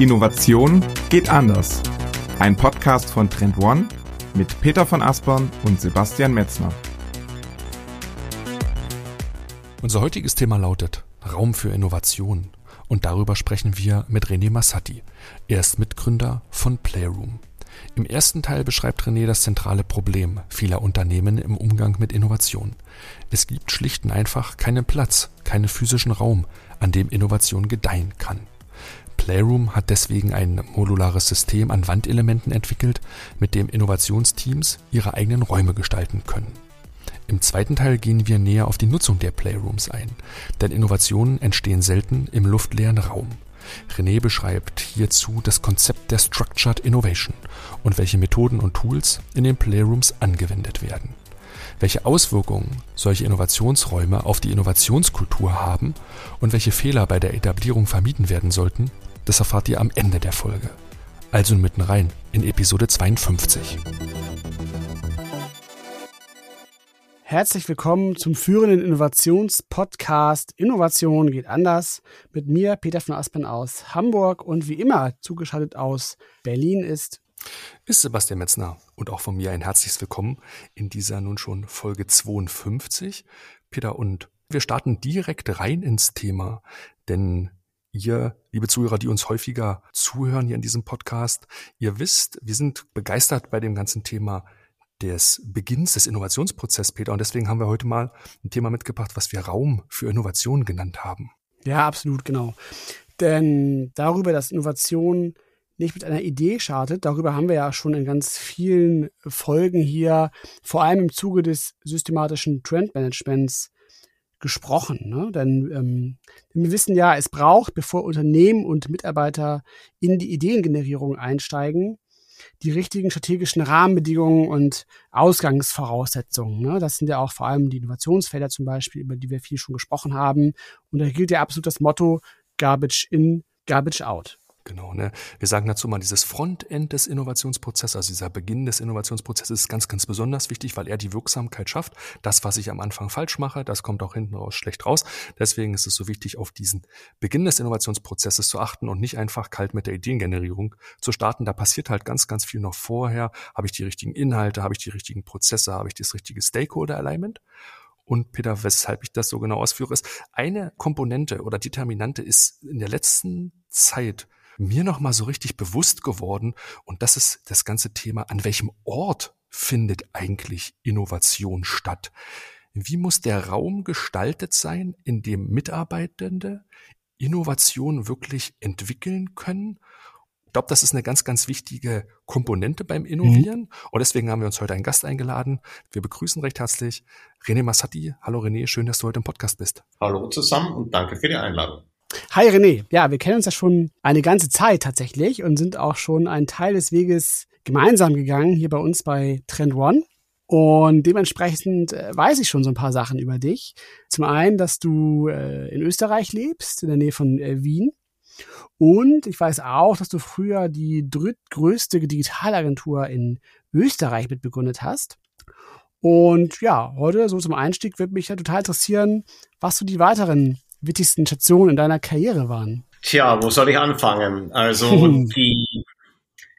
Innovation geht anders. Ein Podcast von Trend One mit Peter von Aspern und Sebastian Metzner. Unser heutiges Thema lautet Raum für Innovation. Und darüber sprechen wir mit René Massatti. Er ist Mitgründer von Playroom. Im ersten Teil beschreibt René das zentrale Problem vieler Unternehmen im Umgang mit Innovation. Es gibt schlicht und einfach keinen Platz, keinen physischen Raum, an dem Innovation gedeihen kann. Playroom hat deswegen ein modulares System an Wandelementen entwickelt, mit dem Innovationsteams ihre eigenen Räume gestalten können. Im zweiten Teil gehen wir näher auf die Nutzung der Playrooms ein, denn Innovationen entstehen selten im luftleeren Raum. René beschreibt hierzu das Konzept der Structured Innovation und welche Methoden und Tools in den Playrooms angewendet werden. Welche Auswirkungen solche Innovationsräume auf die Innovationskultur haben und welche Fehler bei der Etablierung vermieden werden sollten, das erfahrt ihr am Ende der Folge. Also mitten rein in Episode 52. Herzlich willkommen zum führenden Innovationspodcast Innovation geht anders. Mit mir, Peter von Aspen aus Hamburg und wie immer zugeschaltet aus Berlin ist ist Sebastian Metzner und auch von mir ein herzliches Willkommen in dieser nun schon Folge 52. Peter, und wir starten direkt rein ins Thema, denn Ihr, liebe Zuhörer, die uns häufiger zuhören hier in diesem Podcast, ihr wisst, wir sind begeistert bei dem ganzen Thema des Beginns des Innovationsprozesses, Peter. Und deswegen haben wir heute mal ein Thema mitgebracht, was wir Raum für Innovation genannt haben. Ja, absolut, genau. Denn darüber, dass Innovation nicht mit einer Idee startet, darüber haben wir ja schon in ganz vielen Folgen hier, vor allem im Zuge des systematischen Trendmanagements, gesprochen. Ne? Denn ähm, wir wissen ja, es braucht, bevor Unternehmen und Mitarbeiter in die Ideengenerierung einsteigen, die richtigen strategischen Rahmenbedingungen und Ausgangsvoraussetzungen. Ne? Das sind ja auch vor allem die Innovationsfelder zum Beispiel, über die wir viel schon gesprochen haben. Und da gilt ja absolut das Motto Garbage in, Garbage out. Genau, ne? Wir sagen dazu mal, dieses Frontend des Innovationsprozesses, also dieser Beginn des Innovationsprozesses ist ganz, ganz besonders wichtig, weil er die Wirksamkeit schafft. Das, was ich am Anfang falsch mache, das kommt auch hinten raus schlecht raus. Deswegen ist es so wichtig, auf diesen Beginn des Innovationsprozesses zu achten und nicht einfach kalt mit der Ideengenerierung zu starten. Da passiert halt ganz, ganz viel noch vorher. Habe ich die richtigen Inhalte? Habe ich die richtigen Prozesse? Habe ich das richtige Stakeholder-Alignment? Und Peter, weshalb ich das so genau ausführe, ist, eine Komponente oder Determinante ist in der letzten Zeit mir nochmal so richtig bewusst geworden. Und das ist das ganze Thema, an welchem Ort findet eigentlich Innovation statt? Wie muss der Raum gestaltet sein, in dem Mitarbeitende Innovation wirklich entwickeln können? Ich glaube, das ist eine ganz, ganz wichtige Komponente beim Innovieren. Mhm. Und deswegen haben wir uns heute einen Gast eingeladen. Wir begrüßen recht herzlich René Massatti. Hallo René, schön, dass du heute im Podcast bist. Hallo zusammen und danke für die Einladung. Hi René, ja, wir kennen uns ja schon eine ganze Zeit tatsächlich und sind auch schon einen Teil des Weges gemeinsam gegangen hier bei uns bei Trend One. Und dementsprechend äh, weiß ich schon so ein paar Sachen über dich. Zum einen, dass du äh, in Österreich lebst, in der Nähe von äh, Wien. Und ich weiß auch, dass du früher die drittgrößte Digitalagentur in Österreich mitbegründet hast. Und ja, heute so zum Einstieg würde mich ja total interessieren, was so die weiteren wichtigsten Stationen in deiner Karriere waren? Tja, wo soll ich anfangen? Also die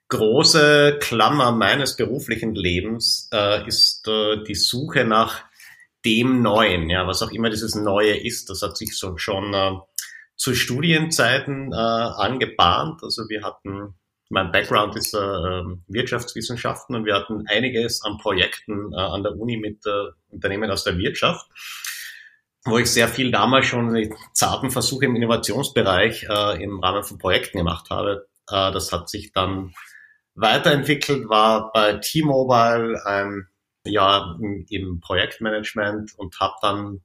große Klammer meines beruflichen Lebens äh, ist äh, die Suche nach dem Neuen, ja, was auch immer dieses Neue ist. Das hat sich so schon äh, zu Studienzeiten äh, angebahnt. Also wir hatten, mein Background ist äh, ähm, Wirtschaftswissenschaften und wir hatten einiges an Projekten äh, an der Uni mit Unternehmen aus der Wirtschaft wo ich sehr viel damals schon die zarten Versuche im Innovationsbereich äh, im Rahmen von Projekten gemacht habe. Äh, das hat sich dann weiterentwickelt, war bei T-Mobile ein Jahr im, im Projektmanagement und habe dann,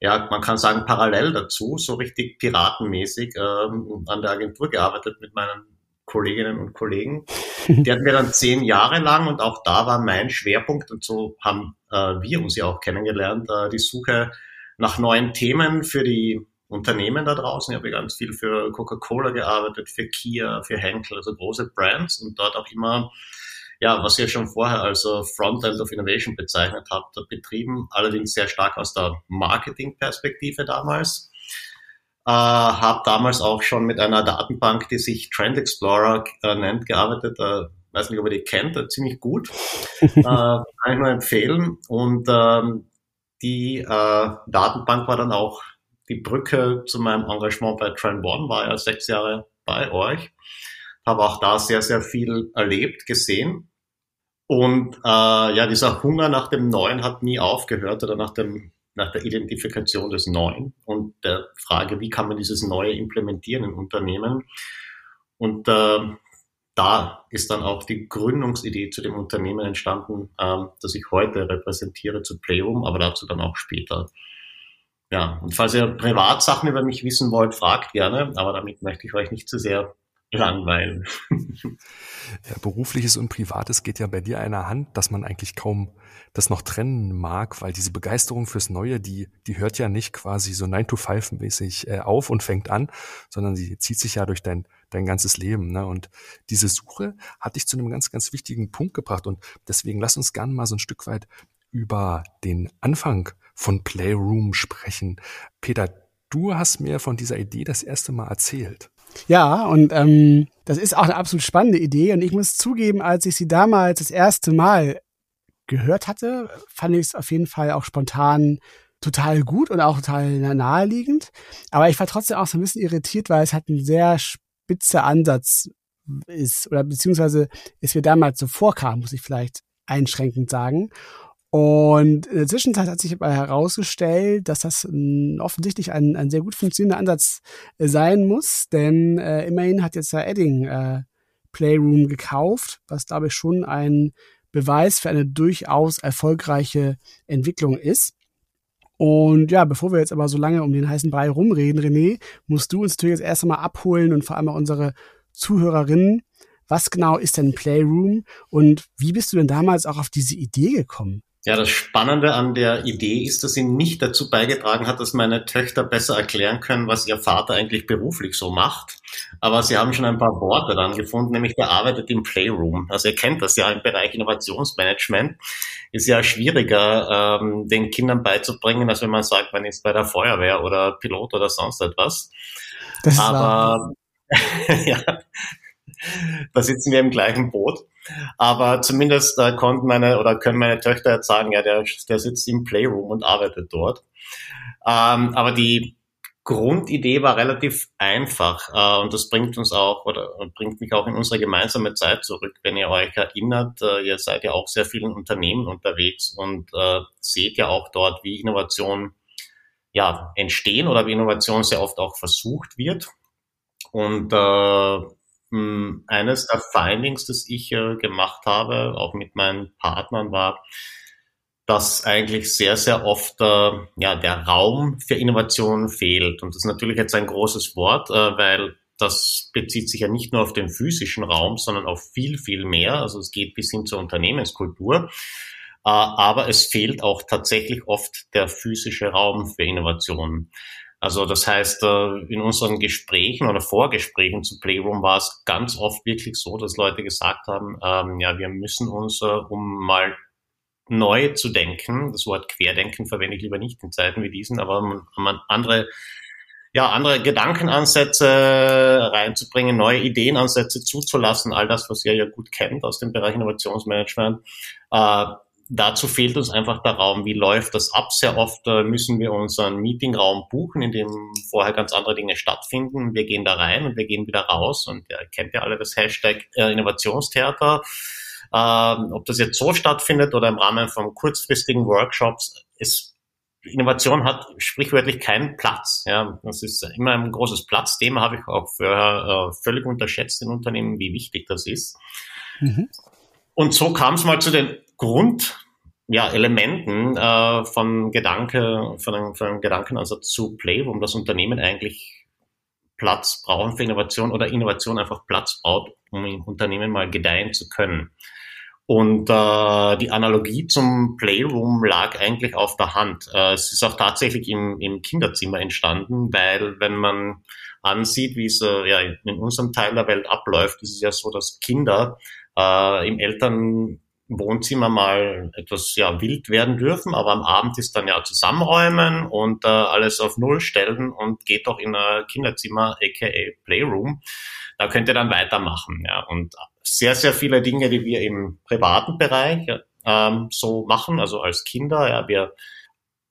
ja, man kann sagen, parallel dazu, so richtig piratenmäßig äh, an der Agentur gearbeitet mit meinen Kolleginnen und Kollegen. Die hatten wir dann zehn Jahre lang und auch da war mein Schwerpunkt und so haben äh, wir uns ja auch kennengelernt, äh, die Suche nach neuen Themen für die Unternehmen da draußen. Ich habe ganz viel für Coca-Cola gearbeitet, für Kia, für Henkel, also große Brands und dort auch immer, ja, was ihr schon vorher also Frontend of Innovation bezeichnet habt, betrieben, allerdings sehr stark aus der Marketing-Perspektive damals. Äh, habe damals auch schon mit einer Datenbank, die sich Trend Explorer äh, nennt, gearbeitet. Äh, weiß nicht, ob ihr die kennt, äh, ziemlich gut. äh, kann ich nur empfehlen. Und ähm, die äh, Datenbank war dann auch die Brücke zu meinem Engagement bei Trend One, war ja sechs Jahre bei euch. Habe auch da sehr, sehr viel erlebt, gesehen. Und äh, ja, dieser Hunger nach dem Neuen hat nie aufgehört oder nach dem nach der Identifikation des Neuen und der Frage, wie kann man dieses Neue implementieren in Unternehmen. Und äh, da ist dann auch die Gründungsidee zu dem Unternehmen entstanden, äh, das ich heute repräsentiere zu Playroom, aber dazu dann auch später. Ja, und falls ihr Privatsachen über mich wissen wollt, fragt gerne, aber damit möchte ich euch nicht zu sehr langweilen. Ja, berufliches und Privates geht ja bei dir einer Hand, dass man eigentlich kaum das noch trennen mag, weil diese Begeisterung fürs Neue, die, die hört ja nicht quasi so 9-to-5-mäßig äh, auf und fängt an, sondern sie zieht sich ja durch dein, dein ganzes Leben. Ne? Und diese Suche hat dich zu einem ganz, ganz wichtigen Punkt gebracht. Und deswegen lass uns gerne mal so ein Stück weit über den Anfang von Playroom sprechen. Peter, du hast mir von dieser Idee das erste Mal erzählt. Ja, und ähm, das ist auch eine absolut spannende Idee. Und ich muss zugeben, als ich sie damals das erste Mal gehört hatte, fand ich es auf jeden Fall auch spontan total gut und auch total naheliegend. Aber ich war trotzdem auch so ein bisschen irritiert, weil es halt ein sehr spitzer Ansatz ist oder beziehungsweise es mir damals so vorkam, muss ich vielleicht einschränkend sagen. Und in der Zwischenzeit hat sich aber herausgestellt, dass das ein, offensichtlich ein, ein sehr gut funktionierender Ansatz äh, sein muss, denn äh, immerhin hat jetzt der Edding äh, Playroom gekauft, was glaube ich schon ein Beweis für eine durchaus erfolgreiche Entwicklung ist. Und ja, bevor wir jetzt aber so lange um den heißen Brei rumreden, René, musst du uns natürlich jetzt erst einmal abholen und vor allem auch unsere Zuhörerinnen. Was genau ist denn Playroom und wie bist du denn damals auch auf diese Idee gekommen? Ja, das Spannende an der Idee ist, dass sie nicht dazu beigetragen hat, dass meine Töchter besser erklären können, was ihr Vater eigentlich beruflich so macht. Aber sie haben schon ein paar Worte dann gefunden, nämlich der arbeitet im Playroom. Also ihr kennt das ja im Bereich Innovationsmanagement. Ist ja schwieriger, ähm, den Kindern beizubringen, als wenn man sagt, man ist bei der Feuerwehr oder Pilot oder sonst etwas. Das Aber ja, da sitzen wir im gleichen Boot. Aber zumindest äh, konnten meine oder können meine Töchter jetzt sagen, ja, der, der sitzt im Playroom und arbeitet dort. Ähm, aber die Grundidee war relativ einfach äh, und das bringt uns auch oder bringt mich auch in unsere gemeinsame Zeit zurück. Wenn ihr euch erinnert, äh, ihr seid ja auch sehr vielen Unternehmen unterwegs und äh, seht ja auch dort, wie Innovation ja entstehen oder wie Innovation sehr oft auch versucht wird. Und äh, eines der Findings, das ich äh, gemacht habe, auch mit meinen Partnern, war, dass eigentlich sehr, sehr oft äh, ja, der Raum für Innovationen fehlt. Und das ist natürlich jetzt ein großes Wort, äh, weil das bezieht sich ja nicht nur auf den physischen Raum, sondern auf viel, viel mehr. Also es geht bis hin zur Unternehmenskultur. Äh, aber es fehlt auch tatsächlich oft der physische Raum für Innovationen. Also das heißt, äh, in unseren Gesprächen oder Vorgesprächen zu Playroom war es ganz oft wirklich so, dass Leute gesagt haben, ähm, ja, wir müssen uns, äh, um mal neu zu denken, das Wort Querdenken verwende ich lieber nicht in Zeiten wie diesen, aber um andere ja, andere Gedankenansätze reinzubringen, neue Ideenansätze zuzulassen, all das, was ihr ja gut kennt aus dem Bereich Innovationsmanagement, äh, dazu fehlt uns einfach der Raum. Wie läuft das ab? Sehr oft äh, müssen wir unseren Meetingraum buchen, in dem vorher ganz andere Dinge stattfinden. Wir gehen da rein und wir gehen wieder raus. Und ihr kennt ja alle das Hashtag äh, Innovationstheater. Ähm, ob das jetzt so stattfindet oder im Rahmen von kurzfristigen Workshops, ist Innovation hat sprichwörtlich keinen Platz. Ja, das ist immer ein großes Platzthema, habe ich auch vorher äh, völlig unterschätzt in Unternehmen, wie wichtig das ist. Mhm. Und so kam es mal zu den Grund, ja, äh, von Gedanke, von einem, von einem Gedankenansatz zu Play, wo das Unternehmen eigentlich Platz brauchen für Innovation oder Innovation einfach Platz braucht, um im Unternehmen mal gedeihen zu können. Und äh, die Analogie zum Playroom lag eigentlich auf der Hand. Äh, es ist auch tatsächlich im, im Kinderzimmer entstanden, weil wenn man ansieht, wie es äh, ja, in unserem Teil der Welt abläuft, ist es ja so, dass Kinder äh, im Eltern Wohnzimmer mal etwas ja wild werden dürfen, aber am Abend ist dann ja zusammenräumen und äh, alles auf Null stellen und geht doch in ein Kinderzimmer, aka Playroom. Da könnt ihr dann weitermachen. Ja. Und sehr, sehr viele Dinge, die wir im privaten Bereich ähm, so machen, also als Kinder. Ja, wir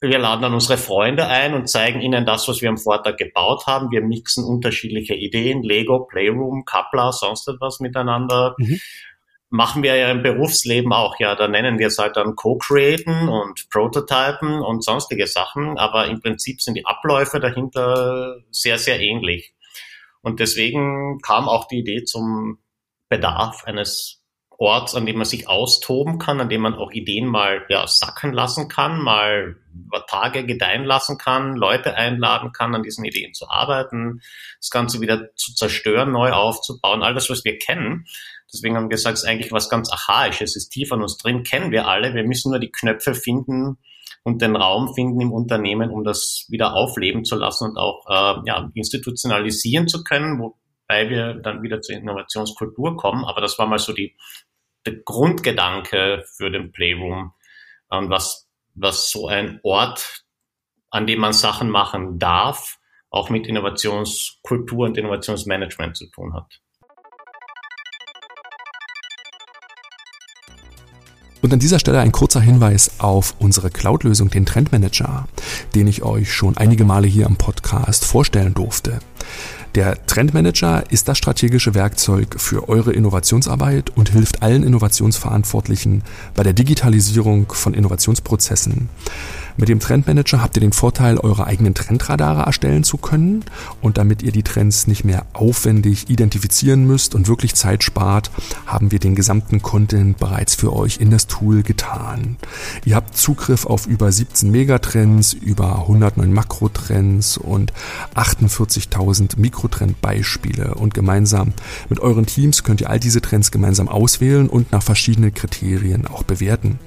wir laden dann unsere Freunde ein und zeigen ihnen das, was wir am Vortag gebaut haben. Wir mixen unterschiedliche Ideen, Lego, Playroom, Kappler, sonst etwas miteinander. Mhm. Machen wir ja im Berufsleben auch, ja, da nennen wir es halt dann Co-Createn und Prototypen und sonstige Sachen, aber im Prinzip sind die Abläufe dahinter sehr, sehr ähnlich. Und deswegen kam auch die Idee zum Bedarf eines Ort, an dem man sich austoben kann, an dem man auch Ideen mal ja, sacken lassen kann, mal Tage gedeihen lassen kann, Leute einladen kann, an diesen Ideen zu arbeiten, das Ganze wieder zu zerstören, neu aufzubauen, alles, was wir kennen. Deswegen haben wir gesagt, es ist eigentlich was ganz Archaisches, ist tief an uns drin, kennen wir alle. Wir müssen nur die Knöpfe finden und den Raum finden im Unternehmen, um das wieder aufleben zu lassen und auch äh, ja, institutionalisieren zu können, wo, weil wir dann wieder zur Innovationskultur kommen. Aber das war mal so die, der Grundgedanke für den Playroom, ähm, was, was so ein Ort, an dem man Sachen machen darf, auch mit Innovationskultur und Innovationsmanagement zu tun hat. Und an dieser Stelle ein kurzer Hinweis auf unsere Cloud-Lösung, den Trendmanager, den ich euch schon einige Male hier am Podcast vorstellen durfte. Der Trendmanager ist das strategische Werkzeug für eure Innovationsarbeit und hilft allen Innovationsverantwortlichen bei der Digitalisierung von Innovationsprozessen. Mit dem Trendmanager habt ihr den Vorteil, eure eigenen Trendradare erstellen zu können und damit ihr die Trends nicht mehr aufwendig identifizieren müsst und wirklich Zeit spart, haben wir den gesamten Content bereits für euch in das Tool getan. Ihr habt Zugriff auf über 17 Megatrends, über 109 Makrotrends und 48.000 Mikrotrendbeispiele und gemeinsam mit euren Teams könnt ihr all diese Trends gemeinsam auswählen und nach verschiedenen Kriterien auch bewerten.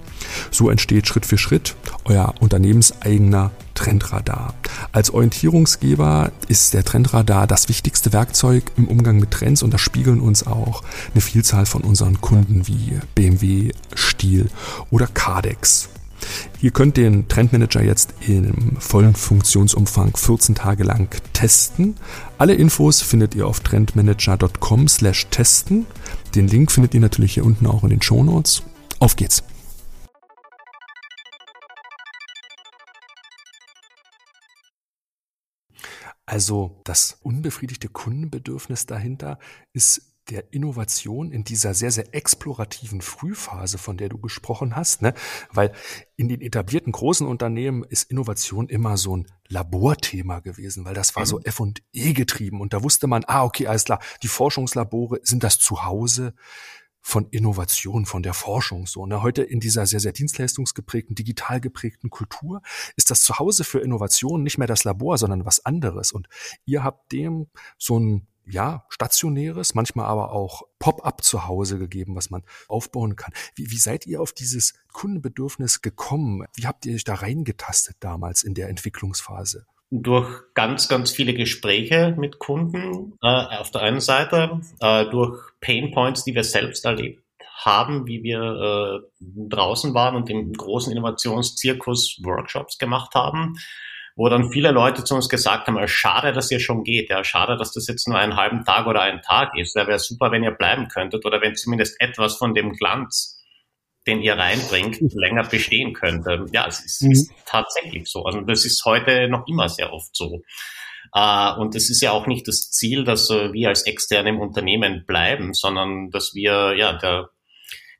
So entsteht Schritt für Schritt euer unternehmenseigener Trendradar. Als Orientierungsgeber ist der Trendradar das wichtigste Werkzeug im Umgang mit Trends und das spiegeln uns auch eine Vielzahl von unseren Kunden wie BMW, Stiel oder Cardex. Ihr könnt den Trendmanager jetzt im vollen Funktionsumfang 14 Tage lang testen. Alle Infos findet ihr auf trendmanager.com slash testen. Den Link findet ihr natürlich hier unten auch in den Show Notes. Auf geht's! Also das unbefriedigte Kundenbedürfnis dahinter ist der Innovation in dieser sehr, sehr explorativen Frühphase, von der du gesprochen hast, ne? Weil in den etablierten großen Unternehmen ist Innovation immer so ein Laborthema gewesen, weil das war so mhm. F&E getrieben und da wusste man, ah, okay, alles klar, die Forschungslabore sind das zu Hause von Innovation, von der Forschung. So, ne? Heute in dieser sehr, sehr dienstleistungsgeprägten, digital geprägten Kultur ist das Zuhause für Innovation nicht mehr das Labor, sondern was anderes. Und ihr habt dem so ein ja, stationäres, manchmal aber auch Pop-up zu Hause gegeben, was man aufbauen kann. Wie, wie seid ihr auf dieses Kundenbedürfnis gekommen? Wie habt ihr euch da reingetastet damals in der Entwicklungsphase? Durch ganz, ganz viele Gespräche mit Kunden äh, auf der einen Seite, äh, durch Pain Points, die wir selbst erlebt haben, wie wir äh, draußen waren und im großen Innovationszirkus Workshops gemacht haben, wo dann viele Leute zu uns gesagt haben, schade, dass ihr schon geht, ja, schade, dass das jetzt nur einen halben Tag oder einen Tag ist, wäre super, wenn ihr bleiben könntet oder wenn zumindest etwas von dem Glanz den ihr reinbringt, länger bestehen könnte. Ja, es ist, mhm. ist tatsächlich so. Also das ist heute noch immer sehr oft so. Uh, und es ist ja auch nicht das Ziel, dass uh, wir als externe im Unternehmen bleiben, sondern dass wir ja der,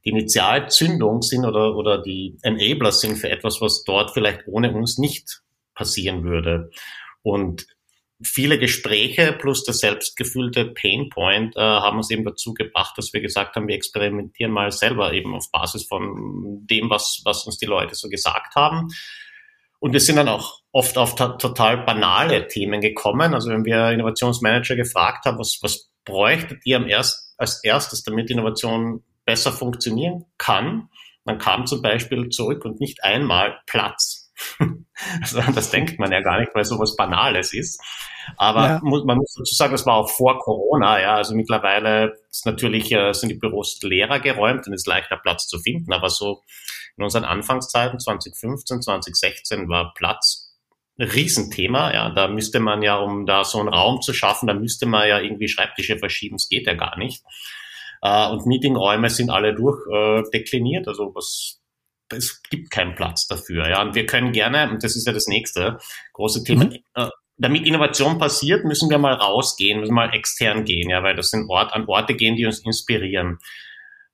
die Initialzündung sind oder, oder die Enabler sind für etwas, was dort vielleicht ohne uns nicht passieren würde. Und viele Gespräche plus der selbstgefühlte Painpoint äh, haben uns eben dazu gebracht, dass wir gesagt haben, wir experimentieren mal selber eben auf Basis von dem, was, was uns die Leute so gesagt haben. Und wir sind dann auch oft auf total banale Themen gekommen. Also wenn wir Innovationsmanager gefragt haben, was, was bräuchtet ihr am erst, als erstes, damit Innovation besser funktionieren kann, dann kam zum Beispiel zurück und nicht einmal Platz. also das denkt man ja gar nicht, weil sowas Banales ist. Aber ja. muss, man muss dazu sagen, das war auch vor Corona. Ja, also mittlerweile ist natürlich äh, sind die Büros leerer geräumt und ist leichter Platz zu finden. Aber so in unseren Anfangszeiten 2015, 2016 war Platz Riesenthema. Ja, da müsste man ja, um da so einen Raum zu schaffen, da müsste man ja irgendwie Schreibtische verschieben. Das geht ja gar nicht. Äh, und Meetingräume sind alle durchdekliniert. Äh, also was, es gibt keinen Platz dafür. Ja, und wir können gerne, und das ist ja das nächste große Thema, mhm. äh, damit Innovation passiert, müssen wir mal rausgehen, müssen mal extern gehen, ja, weil das sind Ort, an Orte gehen, die uns inspirieren.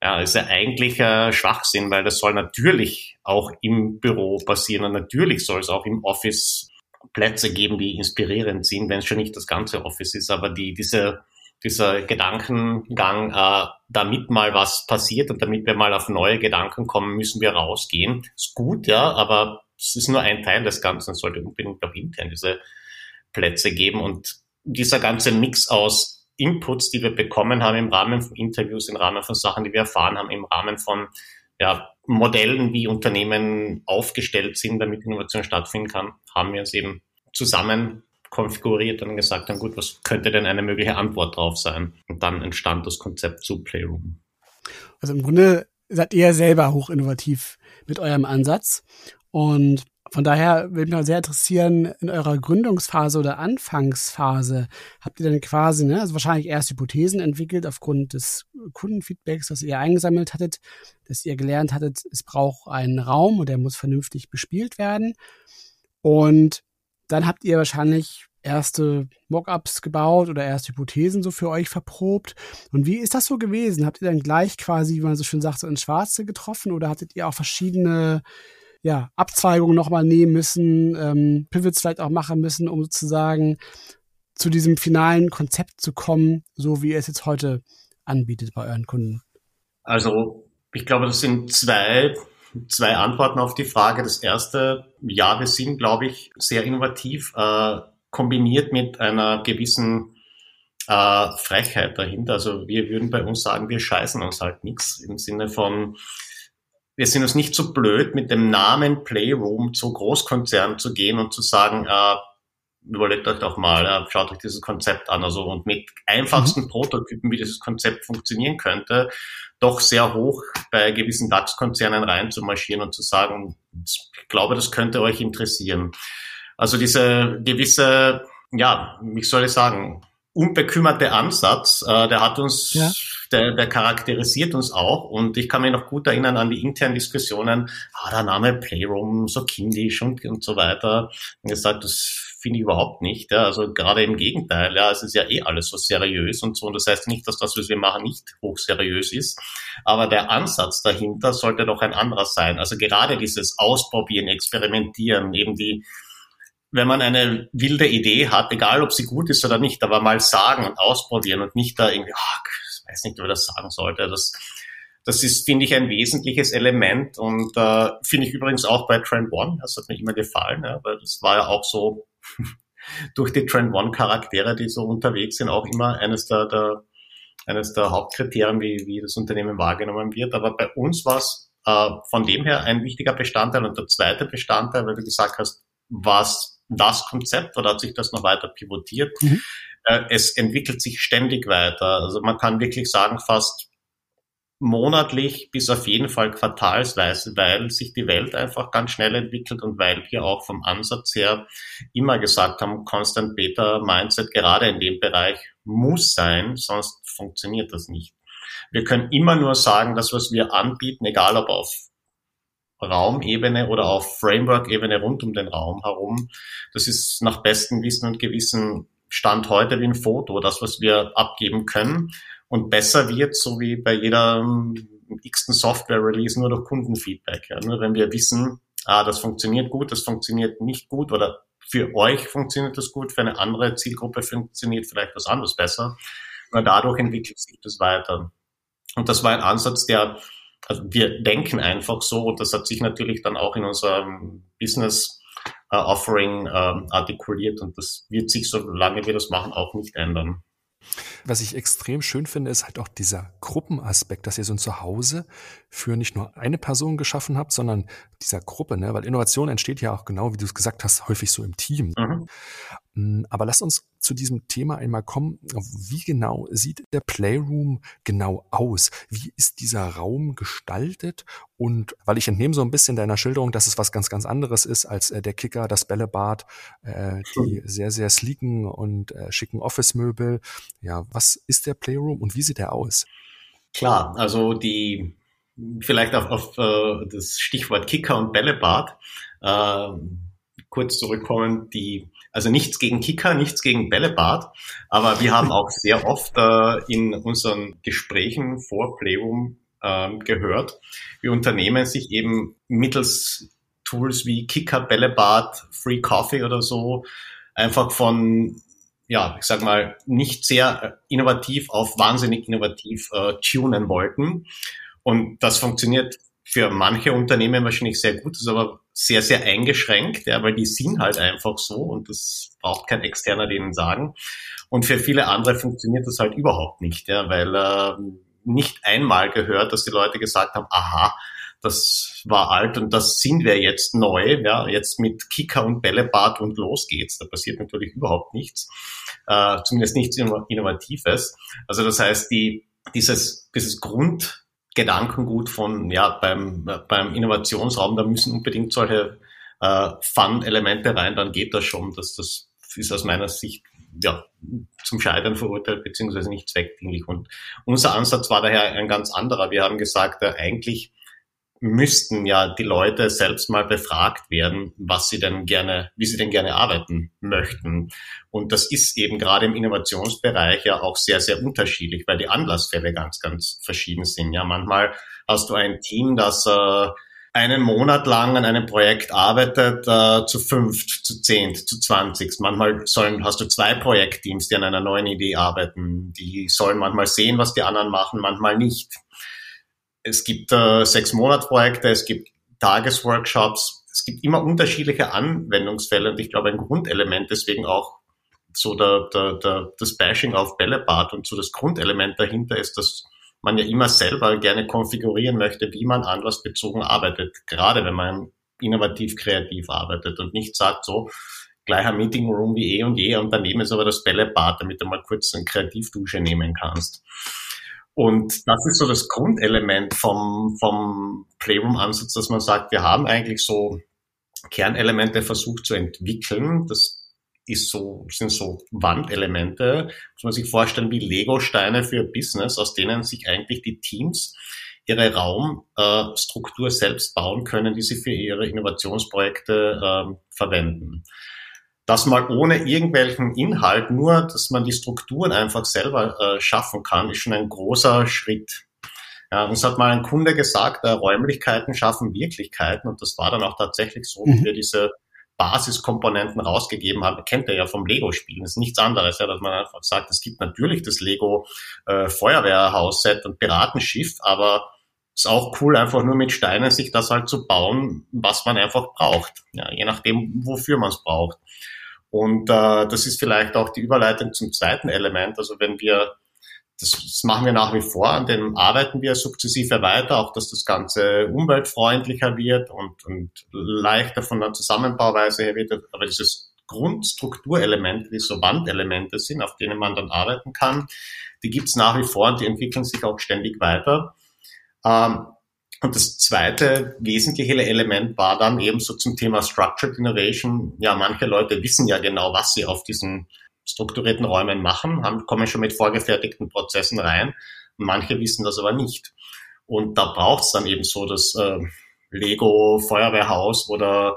Ja, ist ja eigentlich äh, Schwachsinn, weil das soll natürlich auch im Büro passieren und natürlich soll es auch im Office Plätze geben, die inspirierend sind, wenn es schon nicht das ganze Office ist, aber die, diese, dieser Gedankengang, äh, damit mal was passiert und damit wir mal auf neue Gedanken kommen, müssen wir rausgehen. Ist gut, ja, aber es ist nur ein Teil des Ganzen. Es sollte unbedingt auch intern diese Plätze geben und dieser ganze Mix aus Inputs, die wir bekommen haben im Rahmen von Interviews, im Rahmen von Sachen, die wir erfahren haben, im Rahmen von ja, Modellen, wie Unternehmen aufgestellt sind, damit Innovation stattfinden kann, haben wir es eben zusammen konfiguriert und gesagt haben, gut, was könnte denn eine mögliche Antwort drauf sein? Und dann entstand das Konzept zu Playroom. Also im Grunde seid ihr selber hochinnovativ mit eurem Ansatz und von daher würde mich mal sehr interessieren, in eurer Gründungsphase oder Anfangsphase habt ihr dann quasi, ne, also wahrscheinlich erst Hypothesen entwickelt aufgrund des Kundenfeedbacks, das ihr eingesammelt hattet, dass ihr gelernt hattet, es braucht einen Raum und der muss vernünftig bespielt werden. Und dann habt ihr wahrscheinlich erste Mockups gebaut oder erste Hypothesen so für euch verprobt. Und wie ist das so gewesen? Habt ihr dann gleich quasi, wie man so schön sagt, so ins Schwarze getroffen oder hattet ihr auch verschiedene ja, Abzweigungen nochmal nehmen müssen, ähm, Pivots vielleicht auch machen müssen, um sozusagen zu diesem finalen Konzept zu kommen, so wie ihr es jetzt heute anbietet bei euren Kunden? Also ich glaube, das sind zwei, zwei Antworten auf die Frage. Das erste, ja, wir sind, glaube ich, sehr innovativ, äh, kombiniert mit einer gewissen äh, Frechheit dahinter. Also wir würden bei uns sagen, wir scheißen uns halt nichts im Sinne von, wir sind uns nicht so blöd, mit dem Namen Playroom zu Großkonzernen zu gehen und zu sagen, äh, überlegt euch doch mal, äh, schaut euch dieses Konzept an. Also und mit einfachsten mhm. Prototypen, wie dieses Konzept funktionieren könnte, doch sehr hoch bei gewissen DAX-Konzernen reinzumarschieren und zu sagen, ich glaube, das könnte euch interessieren. Also diese gewisse, ja, wie soll ich sagen, unbekümmerte Ansatz, äh, der hat uns, ja. der, der charakterisiert uns auch. Und ich kann mich noch gut erinnern an die internen Diskussionen, ah, der Name Playroom, so kindisch und, und so weiter. Und gesagt, das finde ich überhaupt nicht. Ja. Also gerade im Gegenteil, ja, es ist ja eh alles so seriös und so. Und das heißt nicht, dass das, was wir machen, nicht hochseriös ist. Aber der Ansatz dahinter sollte doch ein anderer sein. Also gerade dieses Ausprobieren, Experimentieren, eben die, wenn man eine wilde Idee hat, egal ob sie gut ist oder nicht, aber mal sagen und ausprobieren und nicht da irgendwie, ach, ich weiß nicht, ob ich das sagen sollte. Das, das ist, finde ich, ein wesentliches Element und äh, finde ich übrigens auch bei Trend One. Das hat mir immer gefallen, ja, weil das war ja auch so durch die Trend One Charaktere, die so unterwegs sind, auch immer eines der, der eines der Hauptkriterien, wie, wie das Unternehmen wahrgenommen wird. Aber bei uns war es äh, von dem her ein wichtiger Bestandteil und der zweite Bestandteil, weil du gesagt hast, was das Konzept oder hat sich das noch weiter pivotiert? Mhm. Äh, es entwickelt sich ständig weiter. Also man kann wirklich sagen, fast monatlich bis auf jeden Fall quartalsweise, weil sich die Welt einfach ganz schnell entwickelt und weil wir auch vom Ansatz her immer gesagt haben, Constant Beta Mindset gerade in dem Bereich muss sein, sonst funktioniert das nicht. Wir können immer nur sagen, dass was wir anbieten, egal ob auf Raumebene oder auf Framework-Ebene rund um den Raum herum. Das ist nach bestem Wissen und Gewissen Stand heute wie ein Foto, das, was wir abgeben können und besser wird, so wie bei jeder ähm, x-ten Software-Release nur durch Kundenfeedback. Ja. Nur wenn wir wissen, ah, das funktioniert gut, das funktioniert nicht gut oder für euch funktioniert das gut, für eine andere Zielgruppe funktioniert vielleicht was anderes besser. Nur dadurch entwickelt sich das weiter. Und das war ein Ansatz, der also wir denken einfach so und das hat sich natürlich dann auch in unserem Business äh, Offering äh, artikuliert und das wird sich, solange wir das machen, auch nicht ändern. Was ich extrem schön finde, ist halt auch dieser Gruppenaspekt, dass ihr so ein Zuhause für nicht nur eine Person geschaffen habt, sondern dieser Gruppe, ne? weil Innovation entsteht ja auch genau, wie du es gesagt hast, häufig so im Team. Mhm. Mm, aber lass uns zu diesem Thema einmal kommen. Wie genau sieht der Playroom genau aus? Wie ist dieser Raum gestaltet? Und weil ich entnehme so ein bisschen deiner Schilderung, dass es was ganz, ganz anderes ist als äh, der Kicker, das Bällebad, äh, die sehr, sehr sleeken und äh, schicken Office-Möbel. Ja, was ist der Playroom und wie sieht er aus? Klar, also die vielleicht auf, auf äh, das Stichwort Kicker und Bällebad äh, kurz zurückkommen, die also nichts gegen Kicker, nichts gegen Bällebad, aber wir haben auch sehr oft äh, in unseren Gesprächen vor Playroom äh, gehört, wie Unternehmen sich eben mittels Tools wie Kicker, Bällebad, Free Coffee oder so einfach von ja, ich sag mal, nicht sehr innovativ auf wahnsinnig innovativ äh, tunen wollten. Und das funktioniert für manche Unternehmen wahrscheinlich sehr gut, ist aber sehr, sehr eingeschränkt, ja, weil die sind halt einfach so und das braucht kein Externer denen sagen. Und für viele andere funktioniert das halt überhaupt nicht, ja, weil äh, nicht einmal gehört, dass die Leute gesagt haben, aha, das war alt und das sind wir jetzt neu, ja, jetzt mit Kicker und Bällebad und los geht's. Da passiert natürlich überhaupt nichts, äh, zumindest nichts Innovatives. Also das heißt, die, dieses, dieses Grund, Gedankengut von, ja, beim, beim Innovationsraum, da müssen unbedingt solche äh, Fun-Elemente rein, dann geht das schon. Das, das ist aus meiner Sicht ja, zum Scheitern verurteilt, beziehungsweise nicht zweckdienlich. Und unser Ansatz war daher ein ganz anderer. Wir haben gesagt, äh, eigentlich müssten ja die Leute selbst mal befragt werden, was sie denn gerne, wie sie denn gerne arbeiten möchten. Und das ist eben gerade im Innovationsbereich ja auch sehr, sehr unterschiedlich, weil die Anlassfälle ganz, ganz verschieden sind. Ja, manchmal hast du ein Team, das äh, einen Monat lang an einem Projekt arbeitet, äh, zu fünft, zu zehnt, zu zwanzig. Manchmal sollen, hast du zwei Projektteams, die an einer neuen Idee arbeiten. Die sollen manchmal sehen, was die anderen machen, manchmal nicht es gibt äh, sechs Monatsprojekte, es gibt Tagesworkshops, es gibt immer unterschiedliche Anwendungsfälle und ich glaube ein Grundelement deswegen auch so der, der, der, das Bashing auf Bällebad und so das Grundelement dahinter ist, dass man ja immer selber gerne konfigurieren möchte, wie man anlassbezogen arbeitet, gerade wenn man innovativ kreativ arbeitet und nicht sagt so, gleicher Meeting Room wie eh und je und daneben ist aber das Bällebad, damit du mal kurz eine Kreativdusche nehmen kannst. Und das ist so das Grundelement vom, vom Playroom-Ansatz, dass man sagt, wir haben eigentlich so Kernelemente versucht zu entwickeln. Das ist so, sind so Wandelemente, muss man sich vorstellen wie Lego-Steine für Business, aus denen sich eigentlich die Teams ihre Raumstruktur äh, selbst bauen können, die sie für ihre Innovationsprojekte äh, verwenden das mal ohne irgendwelchen Inhalt, nur dass man die Strukturen einfach selber äh, schaffen kann, ist schon ein großer Schritt. Ja, uns hat mal ein Kunde gesagt, äh, Räumlichkeiten schaffen Wirklichkeiten und das war dann auch tatsächlich so, mhm. wie wir diese Basiskomponenten rausgegeben haben. Kennt ihr ja vom Lego-Spielen. Das ist nichts anderes, ja, dass man einfach sagt, es gibt natürlich das Lego äh, Feuerwehrhaus-Set und Piratenschiff, aber ist auch cool, einfach nur mit Steinen sich das halt zu bauen, was man einfach braucht. Ja, je nachdem, wofür man es braucht. Und äh, das ist vielleicht auch die Überleitung zum zweiten Element. Also wenn wir, das, das machen wir nach wie vor, an dem arbeiten wir sukzessive weiter, auch dass das Ganze umweltfreundlicher wird und, und leichter von der Zusammenbauweise her wird. Aber dieses Grundstrukturelemente, die so Wandelemente sind, auf denen man dann arbeiten kann, die gibt's nach wie vor und die entwickeln sich auch ständig weiter. Ähm, und das zweite wesentliche Element war dann eben so zum Thema Structured Innovation. Ja, manche Leute wissen ja genau, was sie auf diesen strukturierten Räumen machen, haben, kommen schon mit vorgefertigten Prozessen rein. Manche wissen das aber nicht. Und da braucht es dann eben so das äh, Lego Feuerwehrhaus oder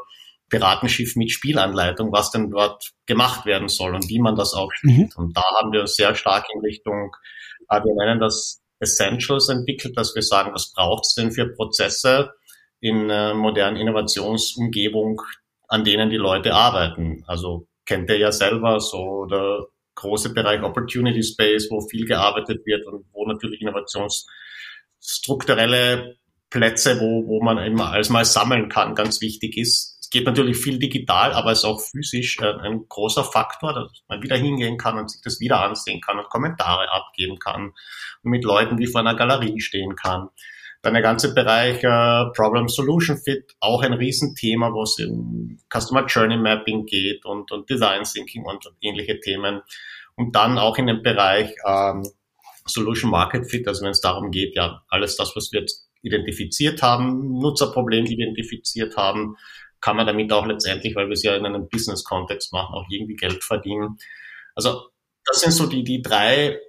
Piratenschiff mit Spielanleitung, was denn dort gemacht werden soll und wie man das auch spielt. Mhm. Und da haben wir sehr stark in Richtung, äh, wir nennen das Essentials entwickelt, dass wir sagen, was braucht es denn für Prozesse in äh, modernen Innovationsumgebung, an denen die Leute arbeiten. Also kennt ihr ja selber so der große Bereich Opportunity Space, wo viel gearbeitet wird und wo natürlich innovationsstrukturelle Plätze, wo, wo man eben alles mal sammeln kann, ganz wichtig ist. Es geht natürlich viel digital, aber es ist auch physisch äh, ein großer Faktor, dass man wieder hingehen kann und sich das wieder ansehen kann und Kommentare abgeben kann und mit Leuten wie vor einer Galerie stehen kann. Dann der ganze Bereich äh, Problem Solution Fit, auch ein Riesenthema, wo es um Customer Journey Mapping geht und, und Design Thinking und, und ähnliche Themen. Und dann auch in dem Bereich ähm, Solution Market Fit, also wenn es darum geht, ja, alles das, was wir jetzt identifiziert haben, Nutzerproblem identifiziert haben, kann man damit auch letztendlich, weil wir es ja in einem Business-Kontext machen, auch irgendwie Geld verdienen. Also das sind so die, die drei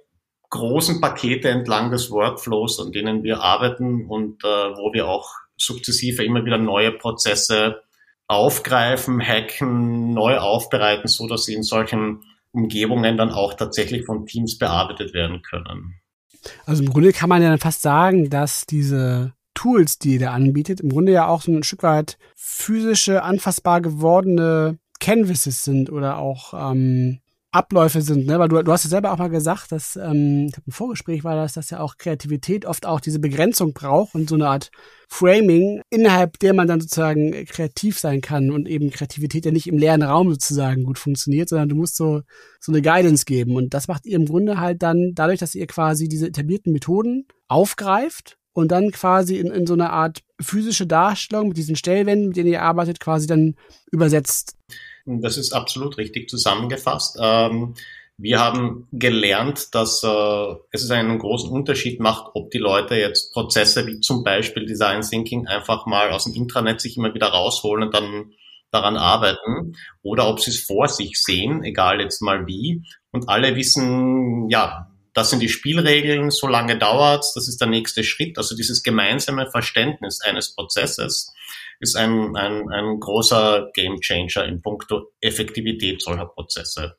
großen Pakete entlang des Workflows, an denen wir arbeiten und äh, wo wir auch sukzessive immer wieder neue Prozesse aufgreifen, hacken, neu aufbereiten, so dass sie in solchen Umgebungen dann auch tatsächlich von Teams bearbeitet werden können. Also im Grunde kann man ja fast sagen, dass diese Tools, die ihr anbietet, im Grunde ja auch so ein Stück weit physische, anfassbar gewordene Canvases sind oder auch ähm, Abläufe sind, ne? Weil du, du hast ja selber auch mal gesagt, dass ähm, ich glaub, im Vorgespräch war das, dass ja auch Kreativität oft auch diese Begrenzung braucht und so eine Art Framing, innerhalb der man dann sozusagen kreativ sein kann und eben Kreativität ja nicht im leeren Raum sozusagen gut funktioniert, sondern du musst so so eine Guidance geben und das macht ihr im Grunde halt dann dadurch, dass ihr quasi diese etablierten Methoden aufgreift und dann quasi in, in so eine Art physische Darstellung mit diesen Stellwänden, mit denen ihr arbeitet, quasi dann übersetzt. Das ist absolut richtig zusammengefasst. Ähm, wir haben gelernt, dass äh, es einen großen Unterschied macht, ob die Leute jetzt Prozesse wie zum Beispiel Design Thinking einfach mal aus dem Intranet sich immer wieder rausholen und dann daran arbeiten oder ob sie es vor sich sehen, egal jetzt mal wie. Und alle wissen, ja, das sind die Spielregeln, so lange dauert's, das ist der nächste Schritt. Also dieses gemeinsame Verständnis eines Prozesses ist ein, ein, ein großer Gamechanger in puncto Effektivität solcher Prozesse.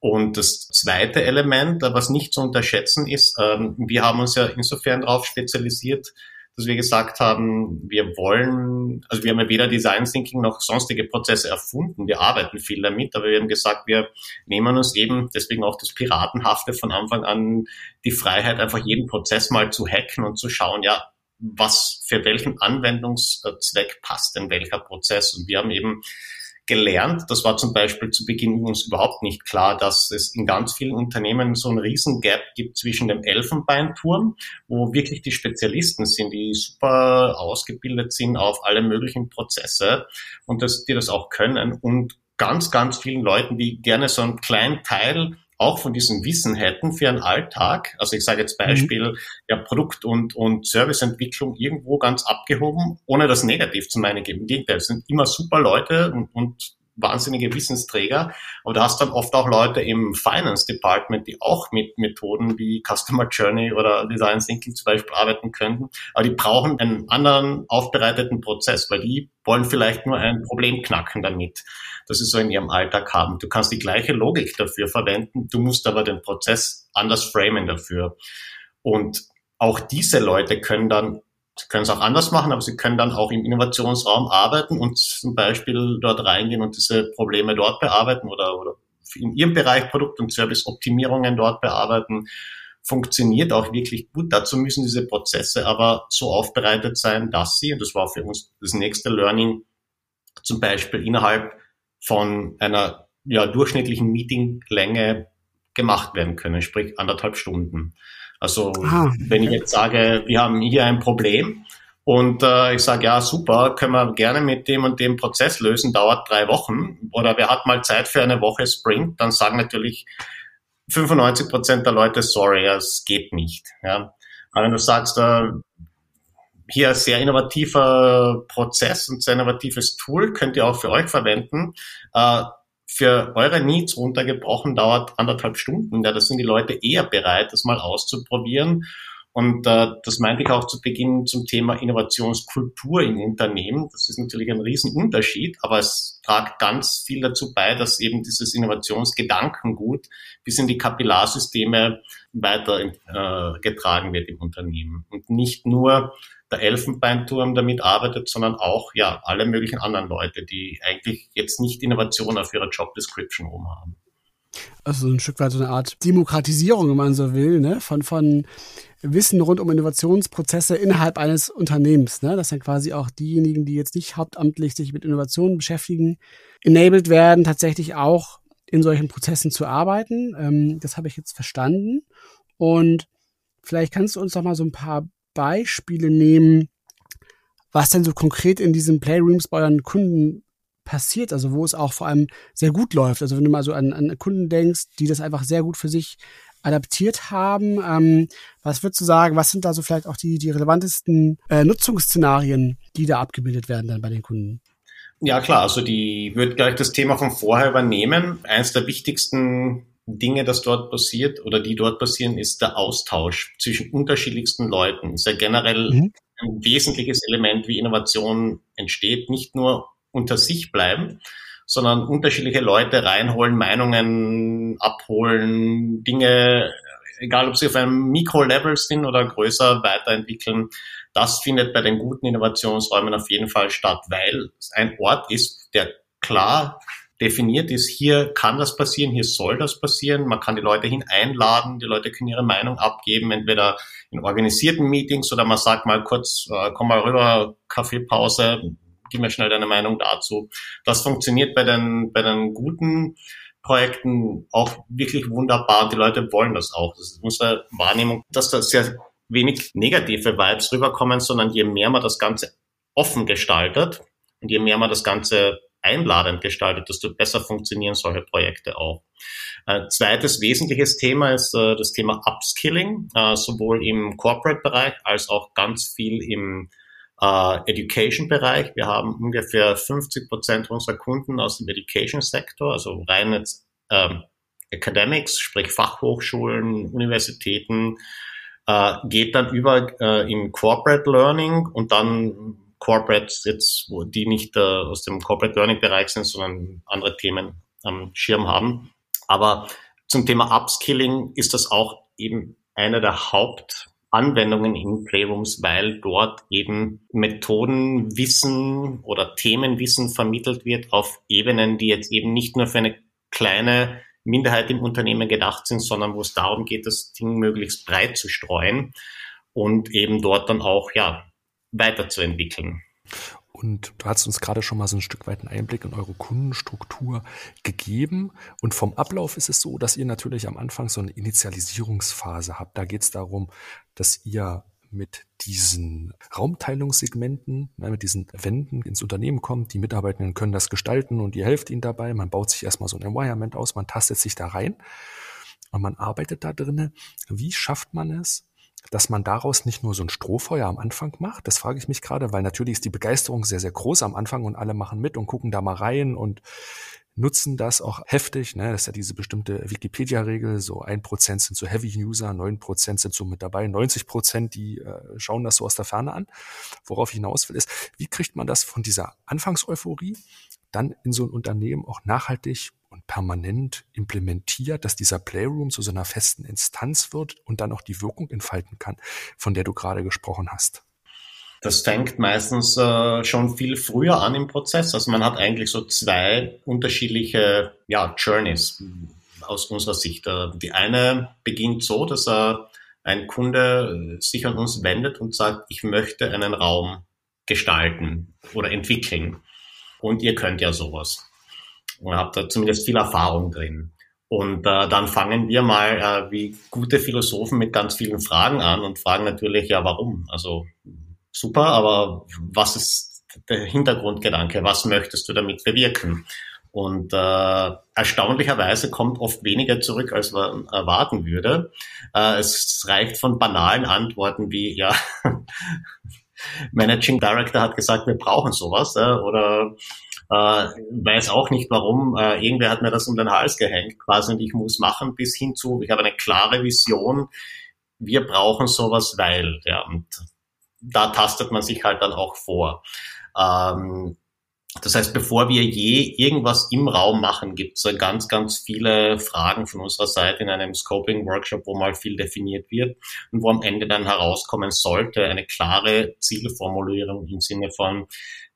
Und das zweite Element, was nicht zu unterschätzen ist, ähm, wir haben uns ja insofern darauf spezialisiert, dass wir gesagt haben, wir wollen, also wir haben ja weder Design Thinking noch sonstige Prozesse erfunden, wir arbeiten viel damit, aber wir haben gesagt, wir nehmen uns eben, deswegen auch das Piratenhafte von Anfang an, die Freiheit, einfach jeden Prozess mal zu hacken und zu schauen, ja, was für welchen Anwendungszweck passt denn welcher Prozess. Und wir haben eben gelernt. Das war zum Beispiel zu Beginn uns überhaupt nicht klar, dass es in ganz vielen Unternehmen so einen riesen Gap gibt zwischen dem Elfenbeinturm, wo wirklich die Spezialisten sind, die super ausgebildet sind auf alle möglichen Prozesse und dass die das auch können und ganz, ganz vielen Leuten, die gerne so einen kleinen Teil auch von diesem Wissen hätten für ihren Alltag. Also ich sage jetzt mhm. Beispiel, mhm. ja, Produkt- und, und Serviceentwicklung irgendwo ganz abgehoben, ohne das negativ zu meinen. Im Gegenteil, es sind immer super Leute und, und wahnsinnige Wissensträger. Aber du hast dann oft auch Leute im Finance Department, die auch mit Methoden wie Customer Journey oder Design Thinking zum Beispiel arbeiten könnten. Aber die brauchen einen anderen aufbereiteten Prozess, weil die wollen vielleicht nur ein Problem knacken damit, das sie so in ihrem Alltag haben. Du kannst die gleiche Logik dafür verwenden, du musst aber den Prozess anders framen dafür. Und auch diese Leute können dann Sie können es auch anders machen, aber Sie können dann auch im Innovationsraum arbeiten und zum Beispiel dort reingehen und diese Probleme dort bearbeiten oder, oder in Ihrem Bereich Produkt- und Serviceoptimierungen dort bearbeiten. Funktioniert auch wirklich gut. Dazu müssen diese Prozesse aber so aufbereitet sein, dass sie, und das war für uns das nächste Learning, zum Beispiel innerhalb von einer ja, durchschnittlichen Meetinglänge gemacht werden können, sprich anderthalb Stunden. Also Aha. wenn ich jetzt sage, wir haben hier ein Problem und äh, ich sage, ja super, können wir gerne mit dem und dem Prozess lösen, dauert drei Wochen oder wer hat mal Zeit für eine Woche Sprint, dann sagen natürlich 95 Prozent der Leute, sorry, es geht nicht. Ja. Aber wenn du sagst, äh, hier ein sehr innovativer Prozess und sehr innovatives Tool könnt ihr auch für euch verwenden. Äh, für eure Needs runtergebrochen dauert anderthalb Stunden. Ja, da sind die Leute eher bereit, das mal auszuprobieren. Und äh, das meinte ich auch zu Beginn zum Thema Innovationskultur im Unternehmen. Das ist natürlich ein Riesenunterschied, aber es tragt ganz viel dazu bei, dass eben dieses Innovationsgedankengut bis in die Kapillarsysteme weiter äh, getragen wird im Unternehmen. Und nicht nur der Elfenbeinturm damit arbeitet, sondern auch ja alle möglichen anderen Leute, die eigentlich jetzt nicht Innovation auf ihrer Job Description oben haben. Also so ein Stück weit so eine Art Demokratisierung, wenn man so will, ne? von, von Wissen rund um Innovationsprozesse innerhalb eines Unternehmens. Ne? Dass dann quasi auch diejenigen, die jetzt nicht hauptamtlich sich mit Innovationen beschäftigen, enabled werden, tatsächlich auch in solchen Prozessen zu arbeiten. Ähm, das habe ich jetzt verstanden. Und vielleicht kannst du uns doch mal so ein paar Beispiele nehmen, was denn so konkret in diesen Playrooms bei euren Kunden passiert, also wo es auch vor allem sehr gut läuft. Also wenn du mal so an, an Kunden denkst, die das einfach sehr gut für sich adaptiert haben, ähm, was würdest du sagen, was sind da so vielleicht auch die, die relevantesten äh, Nutzungsszenarien, die da abgebildet werden dann bei den Kunden? Ja klar, also die würde gleich das Thema von vorher übernehmen. Eins der wichtigsten Dinge, das dort passiert oder die dort passieren, ist der Austausch zwischen unterschiedlichsten Leuten. Ist ja generell mhm. ein wesentliches Element, wie Innovation entsteht. Nicht nur unter sich bleiben, sondern unterschiedliche Leute reinholen, Meinungen abholen, Dinge, egal ob sie auf einem Mikro-Level sind oder größer weiterentwickeln. Das findet bei den guten Innovationsräumen auf jeden Fall statt, weil es ein Ort ist, der klar definiert ist, hier kann das passieren, hier soll das passieren. Man kann die Leute hin einladen, die Leute können ihre Meinung abgeben, entweder in organisierten Meetings oder man sagt mal kurz, äh, komm mal rüber, Kaffeepause, gib mir schnell deine Meinung dazu. Das funktioniert bei den, bei den guten Projekten auch wirklich wunderbar und die Leute wollen das auch. Das ist unsere Wahrnehmung, dass da sehr wenig negative Vibes rüberkommen, sondern je mehr man das Ganze offen gestaltet und je mehr man das Ganze einladend gestaltet, desto besser funktionieren solche Projekte auch. Äh, zweites wesentliches Thema ist äh, das Thema Upskilling, äh, sowohl im Corporate-Bereich als auch ganz viel im äh, Education-Bereich. Wir haben ungefähr 50 Prozent unserer Kunden aus dem Education-Sektor, also rein jetzt ähm, Academics, sprich Fachhochschulen, Universitäten, äh, geht dann über äh, in Corporate Learning und dann Corporates jetzt, wo die nicht äh, aus dem Corporate Learning Bereich sind, sondern andere Themen am Schirm haben. Aber zum Thema Upskilling ist das auch eben einer der Hauptanwendungen in Playrooms, weil dort eben Methodenwissen oder Themenwissen vermittelt wird auf Ebenen, die jetzt eben nicht nur für eine kleine Minderheit im Unternehmen gedacht sind, sondern wo es darum geht, das Ding möglichst breit zu streuen und eben dort dann auch, ja, weiterzuentwickeln. Und du hast uns gerade schon mal so ein Stück weit einen Einblick in eure Kundenstruktur gegeben. Und vom Ablauf ist es so, dass ihr natürlich am Anfang so eine Initialisierungsphase habt. Da geht es darum, dass ihr mit diesen Raumteilungssegmenten, ne, mit diesen Wänden ins Unternehmen kommt. Die Mitarbeitenden können das gestalten und ihr helft ihnen dabei. Man baut sich erstmal so ein Environment aus, man tastet sich da rein und man arbeitet da drinnen. Wie schafft man es, dass man daraus nicht nur so ein Strohfeuer am Anfang macht. Das frage ich mich gerade, weil natürlich ist die Begeisterung sehr, sehr groß am Anfang und alle machen mit und gucken da mal rein und nutzen das auch heftig. Ne? Das ist ja diese bestimmte Wikipedia-Regel, so ein Prozent sind so Heavy-User, neun Prozent sind so mit dabei, 90 Prozent, die äh, schauen das so aus der Ferne an. Worauf ich hinaus will, ist, wie kriegt man das von dieser Anfangseuphorie dann in so ein Unternehmen auch nachhaltig permanent implementiert, dass dieser Playroom zu so einer festen Instanz wird und dann auch die Wirkung entfalten kann, von der du gerade gesprochen hast? Das fängt meistens äh, schon viel früher an im Prozess. Also man hat eigentlich so zwei unterschiedliche ja, Journeys aus unserer Sicht. Äh, die eine beginnt so, dass äh, ein Kunde sich an uns wendet und sagt, ich möchte einen Raum gestalten oder entwickeln. Und ihr könnt ja sowas habe da zumindest viel Erfahrung drin. Und äh, dann fangen wir mal äh, wie gute Philosophen mit ganz vielen Fragen an und fragen natürlich, ja, warum? Also super, aber was ist der Hintergrundgedanke? Was möchtest du damit bewirken? Und äh, erstaunlicherweise kommt oft weniger zurück, als man erwarten würde. Äh, es reicht von banalen Antworten wie, ja, Managing Director hat gesagt, wir brauchen sowas. Äh, oder äh, weiß auch nicht warum. Äh, irgendwer hat mir das um den Hals gehängt quasi und ich muss machen bis hin zu, ich habe eine klare Vision, wir brauchen sowas, weil, ja, und da tastet man sich halt dann auch vor. Ähm, das heißt, bevor wir je irgendwas im Raum machen, gibt es ganz, ganz viele Fragen von unserer Seite in einem Scoping-Workshop, wo mal viel definiert wird und wo am Ende dann herauskommen sollte, eine klare Zielformulierung im Sinne von,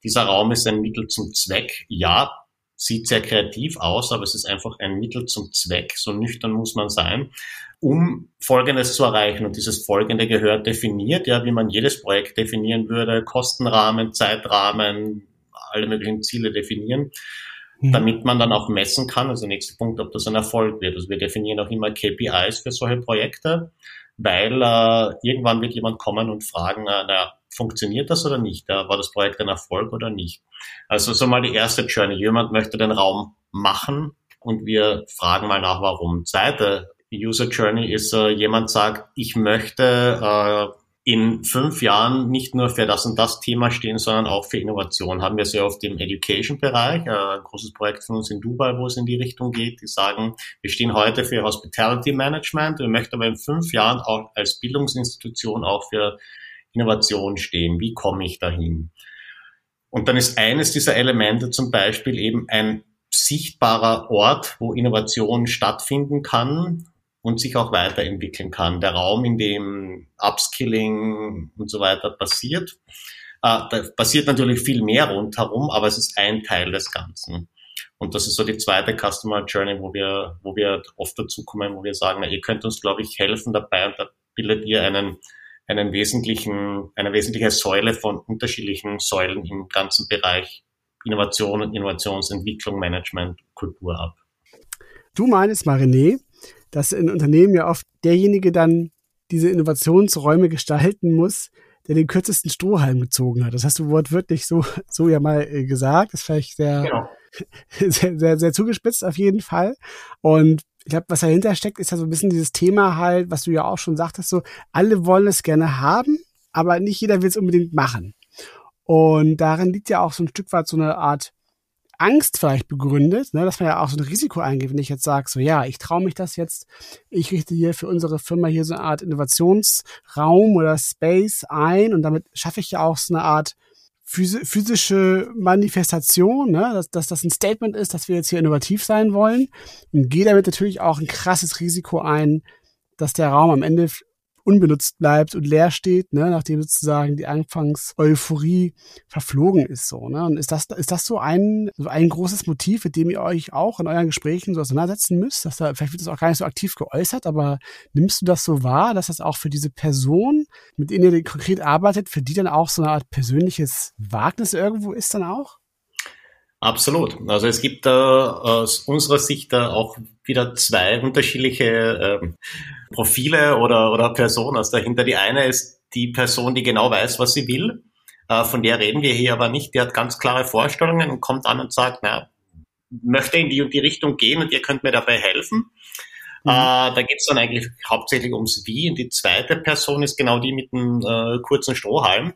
dieser Raum ist ein Mittel zum Zweck. Ja, sieht sehr kreativ aus, aber es ist einfach ein Mittel zum Zweck, so nüchtern muss man sein, um Folgendes zu erreichen. Und dieses Folgende gehört definiert, ja, wie man jedes Projekt definieren würde, Kostenrahmen, Zeitrahmen, alle möglichen Ziele definieren, mhm. damit man dann auch messen kann, also nächster Punkt, ob das ein Erfolg wird. Also wir definieren auch immer KPIs für solche Projekte, weil äh, irgendwann wird jemand kommen und fragen, äh, na, funktioniert das oder nicht? War das Projekt ein Erfolg oder nicht? Also so mal die erste Journey. Jemand möchte den Raum machen und wir fragen mal nach, warum. Zweite User Journey ist, äh, jemand sagt, ich möchte äh, in fünf Jahren nicht nur für das und das Thema stehen, sondern auch für Innovation. Haben wir sehr oft im Education-Bereich, äh, ein großes Projekt von uns in Dubai, wo es in die Richtung geht. Die sagen, wir stehen heute für Hospitality Management, wir möchten aber in fünf Jahren auch als Bildungsinstitution auch für Innovation stehen. Wie komme ich dahin? Und dann ist eines dieser Elemente zum Beispiel eben ein sichtbarer Ort, wo Innovation stattfinden kann und sich auch weiterentwickeln kann. Der Raum, in dem Upskilling und so weiter passiert. Äh, da passiert natürlich viel mehr rundherum, aber es ist ein Teil des Ganzen. Und das ist so die zweite Customer Journey, wo wir, wo wir oft dazu kommen, wo wir sagen, na, ihr könnt uns, glaube ich, helfen dabei und da bildet ihr einen, einen wesentlichen, eine wesentliche Säule von unterschiedlichen Säulen im ganzen Bereich Innovation und Innovationsentwicklung, Management, Kultur ab. Du meinst mal, René, dass in Unternehmen ja oft derjenige dann diese Innovationsräume gestalten muss, der den kürzesten Strohhalm gezogen hat. Das hast du wortwörtlich so, so ja mal äh, gesagt. Das ist vielleicht sehr, genau. sehr, sehr, sehr zugespitzt auf jeden Fall. Und ich glaube, was dahinter steckt, ist ja so ein bisschen dieses Thema halt, was du ja auch schon sagtest, so, alle wollen es gerne haben, aber nicht jeder will es unbedingt machen. Und darin liegt ja auch so ein Stück weit so eine Art Angst vielleicht begründet, ne, dass man ja auch so ein Risiko eingeht, wenn ich jetzt sage, so ja, ich traue mich das jetzt, ich richte hier für unsere Firma hier so eine Art Innovationsraum oder Space ein und damit schaffe ich ja auch so eine Art physische Manifestation, ne, dass, dass das ein Statement ist, dass wir jetzt hier innovativ sein wollen. Und gehe damit natürlich auch ein krasses Risiko ein, dass der Raum am Ende unbenutzt bleibt und leer steht, ne, nachdem sozusagen die Anfangs-Euphorie verflogen ist. So, ne? Und ist das, ist das so ein, so ein großes Motiv, mit dem ihr euch auch in euren Gesprächen so auseinandersetzen müsst? Dass da, vielleicht wird das auch gar nicht so aktiv geäußert, aber nimmst du das so wahr, dass das auch für diese Person, mit denen ihr konkret arbeitet, für die dann auch so eine Art persönliches Wagnis irgendwo ist dann auch? Absolut. Also es gibt da aus unserer Sicht da auch wieder zwei unterschiedliche ähm, Profile oder, oder Personen dahinter. Die eine ist die Person, die genau weiß, was sie will. Äh, von der reden wir hier aber nicht. Die hat ganz klare Vorstellungen und kommt an und sagt, na, möchte in die und die Richtung gehen und ihr könnt mir dabei helfen. Mhm. Äh, da geht es dann eigentlich hauptsächlich ums Wie. Und die zweite Person ist genau die mit dem äh, kurzen Strohhalm.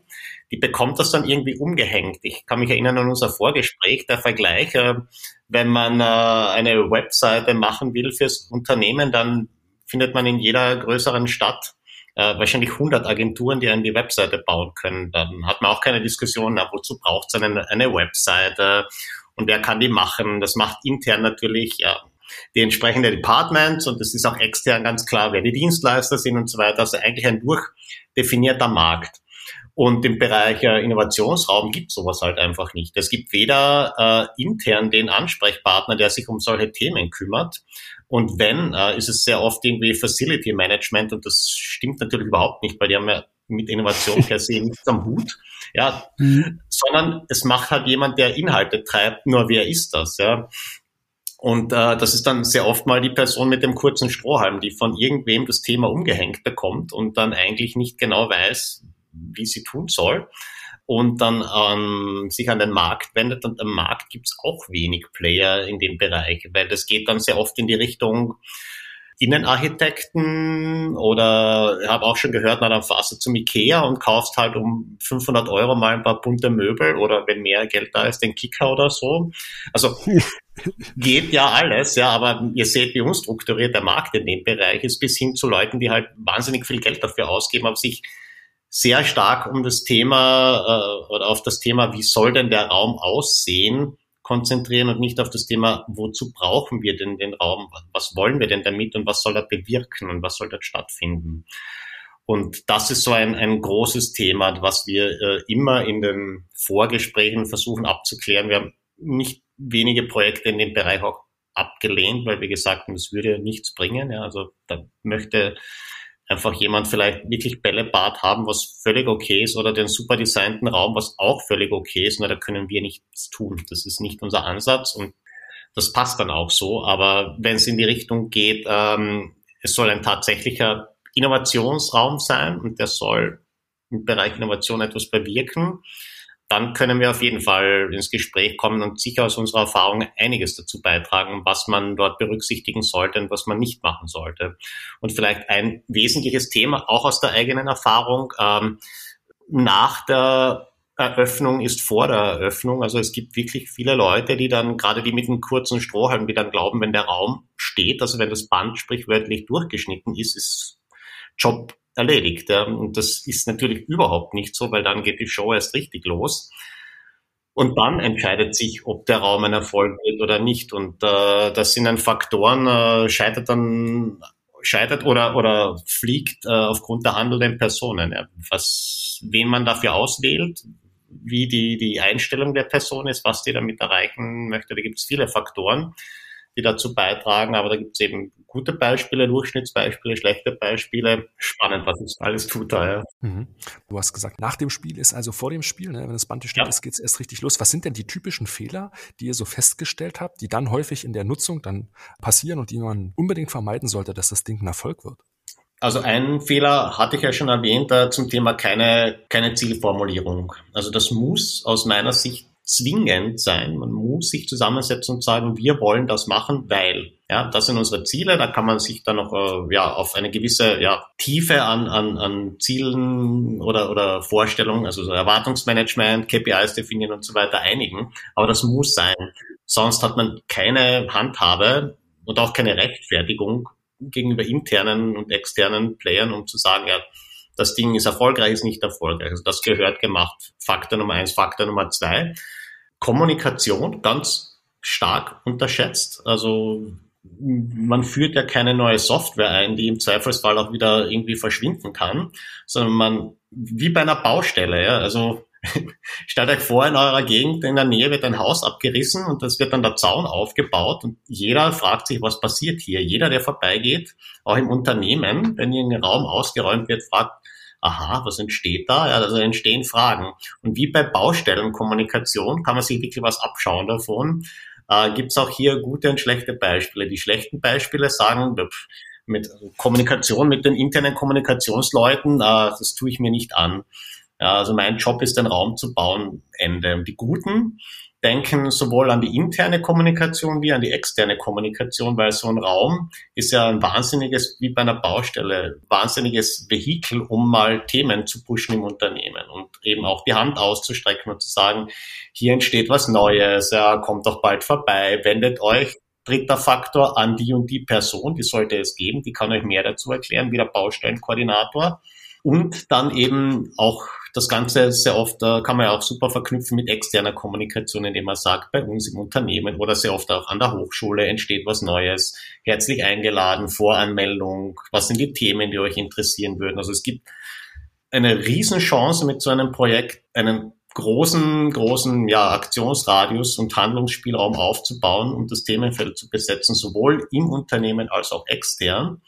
Die bekommt das dann irgendwie umgehängt. Ich kann mich erinnern an unser Vorgespräch, der Vergleich, äh, wenn man äh, eine Webseite machen will fürs Unternehmen, dann findet man in jeder größeren Stadt äh, wahrscheinlich 100 Agenturen, die einen die Webseite bauen können. Dann hat man auch keine Diskussion, na, wozu braucht es eine, eine Webseite und wer kann die machen. Das macht intern natürlich ja, die entsprechende Departments und es ist auch extern ganz klar, wer die Dienstleister sind und so weiter. Also eigentlich ein durchdefinierter Markt. Und im Bereich äh, Innovationsraum gibt sowas halt einfach nicht. Es gibt weder äh, intern den Ansprechpartner, der sich um solche Themen kümmert. Und wenn, äh, ist es sehr oft irgendwie Facility Management und das stimmt natürlich überhaupt nicht, weil die haben ja mit Innovation per se nichts am Hut. Ja, mhm. sondern es macht halt jemand, der Inhalte treibt, nur wer ist das, ja. Und äh, das ist dann sehr oft mal die Person mit dem kurzen Strohhalm, die von irgendwem das Thema umgehängt bekommt und dann eigentlich nicht genau weiß, wie sie tun soll. Und dann ähm, sich an den Markt wendet. Und am Markt gibt's auch wenig Player in dem Bereich, weil das geht dann sehr oft in die Richtung, Innenarchitekten oder ich habe auch schon gehört, na dann fahrst du zum Ikea und kaufst halt um 500 Euro mal ein paar bunte Möbel oder wenn mehr Geld da ist, den Kicker oder so. Also geht ja alles, ja, aber ihr seht, wie unstrukturiert der Markt in dem Bereich ist, bis hin zu Leuten, die halt wahnsinnig viel Geld dafür ausgeben, aber sich sehr stark um das Thema äh, oder auf das Thema, wie soll denn der Raum aussehen, konzentrieren und nicht auf das Thema, wozu brauchen wir denn den Raum, was wollen wir denn damit und was soll er bewirken und was soll dort stattfinden. Und das ist so ein, ein großes Thema, was wir äh, immer in den Vorgesprächen versuchen abzuklären. Wir haben nicht wenige Projekte in dem Bereich auch abgelehnt, weil wir gesagt haben, das würde nichts bringen. Ja, also da möchte einfach jemand vielleicht wirklich Bällebad haben, was völlig okay ist, oder den super designten Raum, was auch völlig okay ist. Na, da können wir nichts tun. Das ist nicht unser Ansatz und das passt dann auch so. Aber wenn es in die Richtung geht, ähm, es soll ein tatsächlicher Innovationsraum sein und der soll im Bereich Innovation etwas bewirken, dann können wir auf jeden Fall ins Gespräch kommen und sicher aus unserer Erfahrung einiges dazu beitragen, was man dort berücksichtigen sollte und was man nicht machen sollte. Und vielleicht ein wesentliches Thema, auch aus der eigenen Erfahrung, ähm, nach der Eröffnung ist vor der Eröffnung. Also es gibt wirklich viele Leute, die dann, gerade die mit einem kurzen Strohhalm, die dann glauben, wenn der Raum steht, also wenn das Band sprichwörtlich durchgeschnitten ist, ist Job erledigt. Ja. Und das ist natürlich überhaupt nicht so, weil dann geht die Show erst richtig los. Und dann entscheidet sich, ob der Raum ein Erfolg wird oder nicht. Und äh, das sind dann Faktoren, äh, scheitert dann scheitert oder oder fliegt äh, aufgrund der handelnden Personen. Ja. Was, wen man dafür auswählt, wie die die Einstellung der Person ist, was die damit erreichen möchte. Da gibt es viele Faktoren die dazu beitragen. Aber da gibt es eben gute Beispiele, Durchschnittsbeispiele, schlechte Beispiele. Spannend, was es alles tut da. Ja. Mhm. Du hast gesagt, nach dem Spiel ist also vor dem Spiel, ne, wenn das Band steht, ja. ist, geht es erst richtig los. Was sind denn die typischen Fehler, die ihr so festgestellt habt, die dann häufig in der Nutzung dann passieren und die man unbedingt vermeiden sollte, dass das Ding ein Erfolg wird? Also einen Fehler hatte ich ja schon erwähnt äh, zum Thema keine, keine Zielformulierung. Also das muss aus meiner Sicht zwingend sein. Man muss sich zusammensetzen und sagen, wir wollen das machen, weil. Ja, das sind unsere Ziele. Da kann man sich dann noch äh, ja, auf eine gewisse ja, Tiefe an, an, an Zielen oder, oder Vorstellungen, also so Erwartungsmanagement, KPIs definieren und so weiter einigen. Aber das muss sein. Sonst hat man keine Handhabe und auch keine Rechtfertigung gegenüber internen und externen Playern, um zu sagen, ja, das Ding ist erfolgreich, ist nicht erfolgreich. Also das gehört gemacht. Faktor Nummer eins, Faktor Nummer zwei. Kommunikation ganz stark unterschätzt. Also man führt ja keine neue Software ein, die im Zweifelsfall auch wieder irgendwie verschwinden kann, sondern man, wie bei einer Baustelle, ja, also stellt euch vor, in eurer Gegend in der Nähe wird ein Haus abgerissen und es wird dann der Zaun aufgebaut und jeder fragt sich, was passiert hier? Jeder, der vorbeigeht, auch im Unternehmen, wenn irgendein Raum ausgeräumt wird, fragt, aha, was entsteht da? Ja, also entstehen Fragen. Und wie bei Baustellenkommunikation kann man sich wirklich was abschauen davon. Äh, Gibt es auch hier gute und schlechte Beispiele. Die schlechten Beispiele sagen, mit Kommunikation mit den internen Kommunikationsleuten, äh, das tue ich mir nicht an. Ja, also mein Job ist, den Raum zu bauen, Ende. Die Guten denken sowohl an die interne Kommunikation wie an die externe Kommunikation, weil so ein Raum ist ja ein wahnsinniges, wie bei einer Baustelle, wahnsinniges Vehikel, um mal Themen zu pushen im Unternehmen und eben auch die Hand auszustrecken und zu sagen, hier entsteht was Neues, ja, kommt doch bald vorbei, wendet euch dritter Faktor an die und die Person, die sollte es geben, die kann euch mehr dazu erklären, wie der Baustellenkoordinator. Und dann eben auch das Ganze sehr oft äh, kann man ja auch super verknüpfen mit externer Kommunikation, indem man sagt, bei uns im Unternehmen oder sehr oft auch an der Hochschule entsteht was Neues. Herzlich eingeladen, Voranmeldung, was sind die Themen, die euch interessieren würden. Also es gibt eine Riesenchance mit so einem Projekt, einen großen, großen ja, Aktionsradius und Handlungsspielraum aufzubauen und das Themenfeld zu besetzen, sowohl im Unternehmen als auch extern.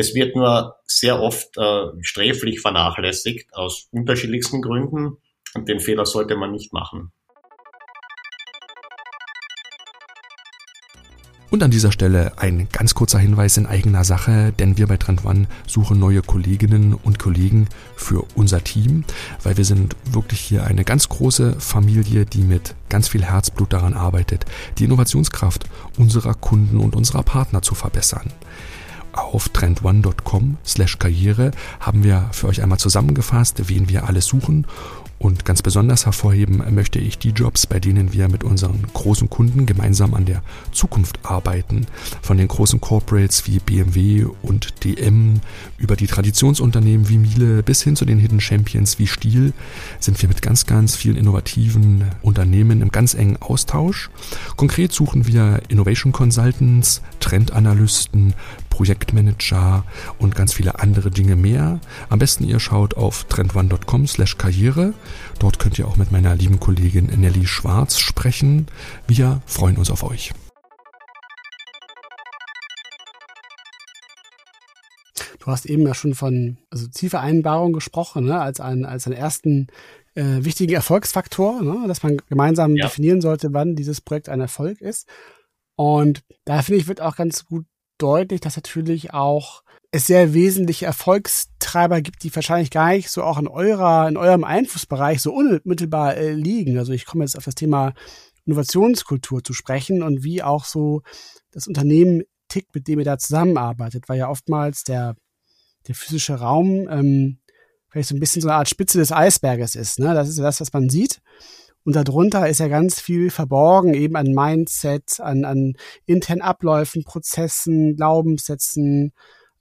Es wird nur sehr oft äh, sträflich vernachlässigt aus unterschiedlichsten Gründen und den Fehler sollte man nicht machen. Und an dieser Stelle ein ganz kurzer Hinweis in eigener Sache, denn wir bei Trend One suchen neue Kolleginnen und Kollegen für unser Team, weil wir sind wirklich hier eine ganz große Familie, die mit ganz viel Herzblut daran arbeitet, die Innovationskraft unserer Kunden und unserer Partner zu verbessern auf trendone.com slash karriere haben wir für euch einmal zusammengefasst, wen wir alles suchen und ganz besonders hervorheben möchte ich die Jobs, bei denen wir mit unseren großen Kunden gemeinsam an der Zukunft arbeiten. Von den großen Corporates wie BMW und DM über die Traditionsunternehmen wie Miele bis hin zu den Hidden Champions wie Stiel sind wir mit ganz, ganz vielen innovativen Unternehmen im ganz engen Austausch. Konkret suchen wir Innovation Consultants, Trendanalysten, Projektmanager und ganz viele andere Dinge mehr. Am besten ihr schaut auf trendone.com slash karriere. Dort könnt ihr auch mit meiner lieben Kollegin Nelly Schwarz sprechen. Wir freuen uns auf euch. Du hast eben ja schon von also Zielvereinbarung gesprochen, ne, als, ein, als einen ersten äh, wichtigen Erfolgsfaktor, ne, dass man gemeinsam ja. definieren sollte, wann dieses Projekt ein Erfolg ist. Und da finde ich, wird auch ganz gut deutlich, dass natürlich auch es sehr wesentliche Erfolgstreiber gibt, die wahrscheinlich gar nicht so auch in eurer, in eurem Einflussbereich so unmittelbar äh, liegen. Also ich komme jetzt auf das Thema Innovationskultur zu sprechen und wie auch so das Unternehmen tickt, mit dem ihr da zusammenarbeitet, weil ja oftmals der, der physische Raum ähm, vielleicht so ein bisschen so eine Art Spitze des Eisberges ist. Ne? Das ist ja das, was man sieht. Und darunter ist ja ganz viel verborgen, eben an Mindset, an, an internen Abläufen, Prozessen, Glaubenssätzen,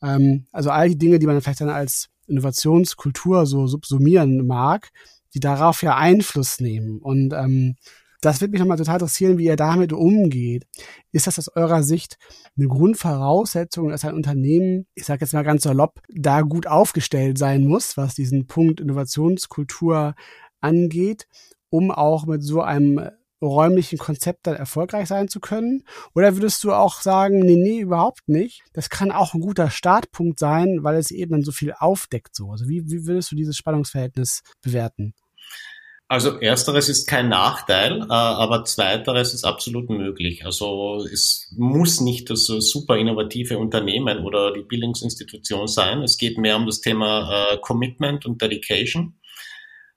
ähm, also all die Dinge, die man vielleicht dann als Innovationskultur so subsumieren mag, die darauf ja Einfluss nehmen. Und ähm, das wird mich nochmal total interessieren, wie ihr damit umgeht. Ist das aus eurer Sicht eine Grundvoraussetzung, dass ein Unternehmen, ich sage jetzt mal ganz salopp, da gut aufgestellt sein muss, was diesen Punkt Innovationskultur angeht, um auch mit so einem räumlichen Konzept dann erfolgreich sein zu können? Oder würdest du auch sagen, nee, nee, überhaupt nicht? Das kann auch ein guter Startpunkt sein, weil es eben dann so viel aufdeckt so. Also wie, wie würdest du dieses Spannungsverhältnis bewerten? Also ersteres ist kein Nachteil, äh, aber zweiteres ist absolut möglich. Also es muss nicht das super innovative Unternehmen oder die Bildungsinstitution sein. Es geht mehr um das Thema äh, Commitment und Dedication.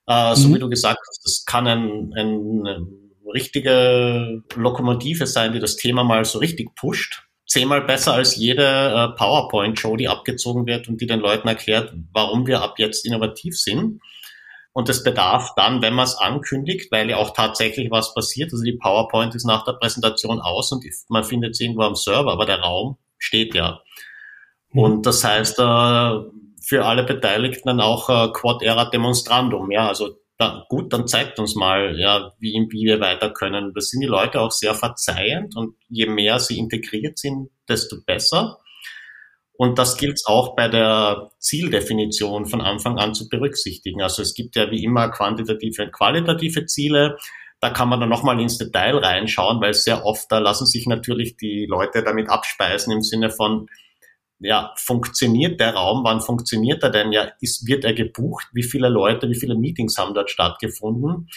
Äh, so mhm. wie du gesagt hast, das kann ein, ein richtige Lokomotive sein, die das Thema mal so richtig pusht. Zehnmal besser als jede PowerPoint-Show, die abgezogen wird und die den Leuten erklärt, warum wir ab jetzt innovativ sind. Und es bedarf dann, wenn man es ankündigt, weil ja auch tatsächlich was passiert. Also die PowerPoint ist nach der Präsentation aus und man findet es irgendwo am Server, aber der Raum steht ja. Mhm. Und das heißt, äh, für alle Beteiligten dann auch äh, Quad Era Demonstrandum. Ja, also da, gut, dann zeigt uns mal, ja, wie, wie wir weiter können. Da sind die Leute auch sehr verzeihend und je mehr sie integriert sind, desto besser. Und das gilt auch bei der Zieldefinition von Anfang an zu berücksichtigen. Also es gibt ja wie immer quantitative und qualitative Ziele. Da kann man dann nochmal ins Detail reinschauen, weil sehr oft da lassen sich natürlich die Leute damit abspeisen im Sinne von, ja, funktioniert der Raum? Wann funktioniert er denn? Ja, ist, wird er gebucht? Wie viele Leute, wie viele Meetings haben dort stattgefunden?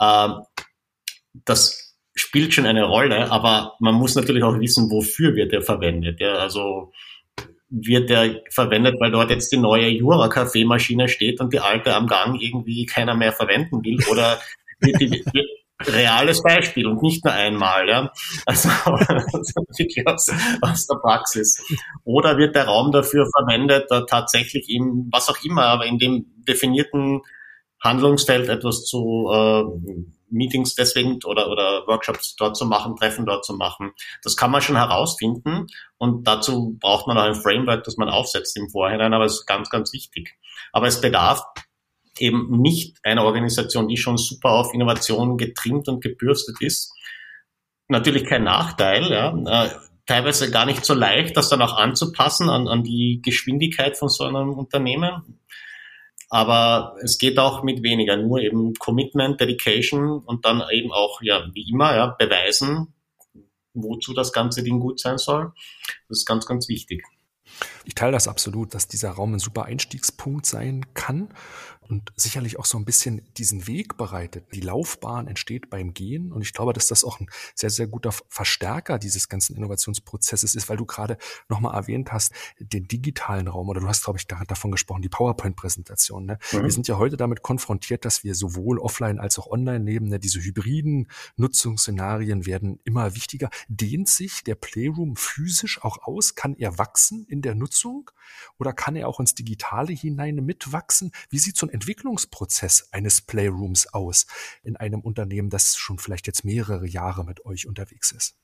Ähm, das spielt schon eine Rolle, aber man muss natürlich auch wissen, wofür wird er verwendet. Ja, also wird der verwendet, weil dort jetzt die neue Jura-Kaffeemaschine steht und die alte am Gang irgendwie keiner mehr verwenden will? Oder wird die, wird, reales Beispiel und nicht nur einmal, ja. Also wirklich aus, aus der Praxis. Oder wird der Raum dafür verwendet, da tatsächlich in was auch immer, aber in dem definierten Handlungsfeld etwas zu äh, Meetings deswegen oder, oder Workshops dort zu machen, Treffen dort zu machen. Das kann man schon herausfinden und dazu braucht man auch ein Framework, das man aufsetzt im Vorhinein, aber es ist ganz, ganz wichtig. Aber es bedarf eben nicht einer Organisation, die schon super auf Innovation getrimmt und gebürstet ist. Natürlich kein Nachteil, ja. Äh, teilweise gar nicht so leicht, das dann auch anzupassen an, an die Geschwindigkeit von so einem Unternehmen. Aber es geht auch mit weniger, nur eben Commitment, Dedication und dann eben auch, ja, wie immer, ja, beweisen, wozu das ganze Ding gut sein soll. Das ist ganz, ganz wichtig. Ich teile das absolut, dass dieser Raum ein super Einstiegspunkt sein kann und sicherlich auch so ein bisschen diesen Weg bereitet. Die Laufbahn entsteht beim Gehen und ich glaube, dass das auch ein sehr, sehr guter Verstärker dieses ganzen Innovationsprozesses ist, weil du gerade nochmal erwähnt hast, den digitalen Raum oder du hast, glaube ich, davon gesprochen, die PowerPoint-Präsentation. Ne? Mhm. Wir sind ja heute damit konfrontiert, dass wir sowohl offline als auch online leben. Ne? Diese hybriden Nutzungsszenarien werden immer wichtiger. Dehnt sich der Playroom physisch auch aus? Kann er wachsen in der Nutzung oder kann er auch ins Digitale hinein mitwachsen? Wie sieht so ein Entwicklungsprozess eines Playrooms aus in einem Unternehmen, das schon vielleicht jetzt mehrere Jahre mit euch unterwegs ist?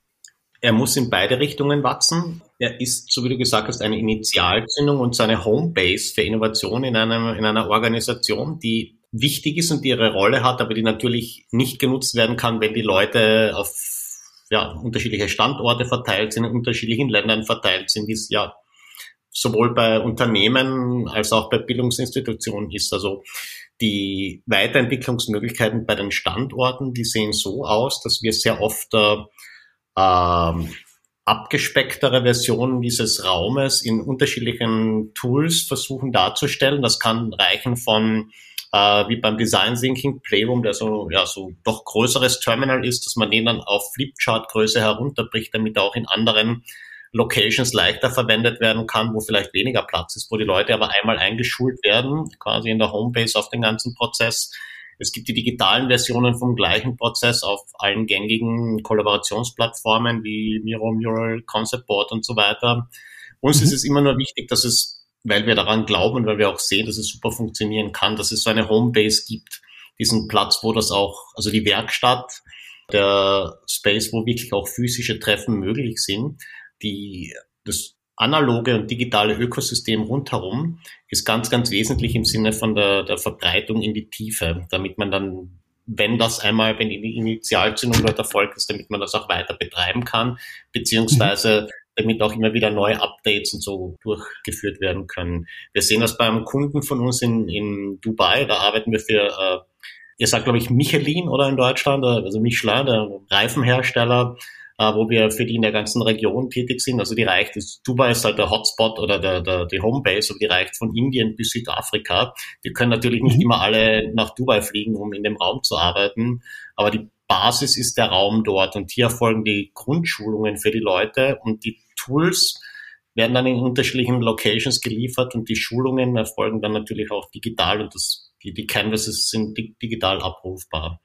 Er muss in beide Richtungen wachsen. Er ist, so wie du gesagt hast, eine Initialzündung und seine Homebase für Innovation in, einem, in einer Organisation, die wichtig ist und die ihre Rolle hat, aber die natürlich nicht genutzt werden kann, wenn die Leute auf ja, unterschiedliche Standorte verteilt sind, in unterschiedlichen Ländern verteilt sind, wie es ja sowohl bei Unternehmen als auch bei Bildungsinstitutionen ist. Also die Weiterentwicklungsmöglichkeiten bei den Standorten, die sehen so aus, dass wir sehr oft äh, ähm, abgespecktere Versionen dieses Raumes in unterschiedlichen Tools versuchen darzustellen. Das kann reichen von äh, wie beim Design Thinking Playroom, der so ja so doch größeres Terminal ist, dass man den dann auf Flipchart-Größe herunterbricht, damit er auch in anderen Locations leichter verwendet werden kann, wo vielleicht weniger Platz ist, wo die Leute aber einmal eingeschult werden, quasi in der Homebase auf den ganzen Prozess. Es gibt die digitalen Versionen vom gleichen Prozess auf allen gängigen Kollaborationsplattformen wie Miro, Mural, Concept Board und so weiter. Uns mhm. ist es immer nur wichtig, dass es, weil wir daran glauben und weil wir auch sehen, dass es super funktionieren kann, dass es so eine Homebase gibt, diesen Platz, wo das auch, also die Werkstatt, der Space, wo wirklich auch physische Treffen möglich sind, die, das analoge und digitale Ökosystem rundherum ist ganz, ganz wesentlich im Sinne von der, der Verbreitung in die Tiefe, damit man dann, wenn das einmal, wenn die Initialzündung dort erfolgt ist, damit man das auch weiter betreiben kann, beziehungsweise damit auch immer wieder neue Updates und so durchgeführt werden können. Wir sehen das beim Kunden von uns in, in Dubai, da arbeiten wir für, äh, ihr sagt glaube ich Michelin oder in Deutschland, also Michelin, der Reifenhersteller, äh, wo wir für die in der ganzen Region tätig sind. Also die reicht, ist, Dubai ist halt der Hotspot oder der, der, die Homebase, aber die reicht von Indien bis Südafrika. Die können natürlich nicht mhm. immer alle nach Dubai fliegen, um in dem Raum zu arbeiten, aber die Basis ist der Raum dort und hier erfolgen die Grundschulungen für die Leute und die Tools werden dann in unterschiedlichen Locations geliefert und die Schulungen erfolgen dann natürlich auch digital und das, die, die Canvases sind digital abrufbar.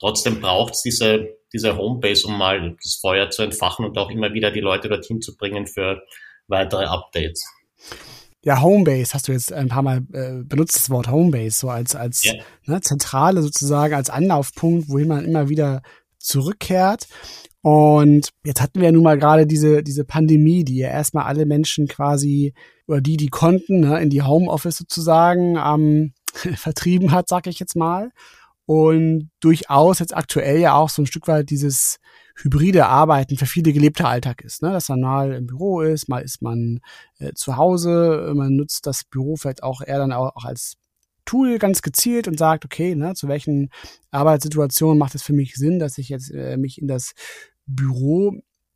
Trotzdem braucht es diese, diese Homebase, um mal das Feuer zu entfachen und auch immer wieder die Leute dorthin zu bringen für weitere Updates. Ja, Homebase hast du jetzt ein paar Mal äh, benutzt, das Wort Homebase, so als, als yeah. ne, Zentrale sozusagen, als Anlaufpunkt, wohin man immer wieder zurückkehrt. Und jetzt hatten wir ja nun mal gerade diese, diese Pandemie, die ja erstmal alle Menschen quasi, oder die, die konnten, ne, in die Homeoffice sozusagen ähm, vertrieben hat, sag ich jetzt mal und durchaus jetzt aktuell ja auch so ein Stück weit dieses hybride Arbeiten für viele gelebter Alltag ist, ne? dass man mal im Büro ist, mal ist man äh, zu Hause, man nutzt das Büro vielleicht auch eher dann auch, auch als Tool ganz gezielt und sagt, okay, ne, zu welchen Arbeitssituationen macht es für mich Sinn, dass ich jetzt äh, mich in das Büro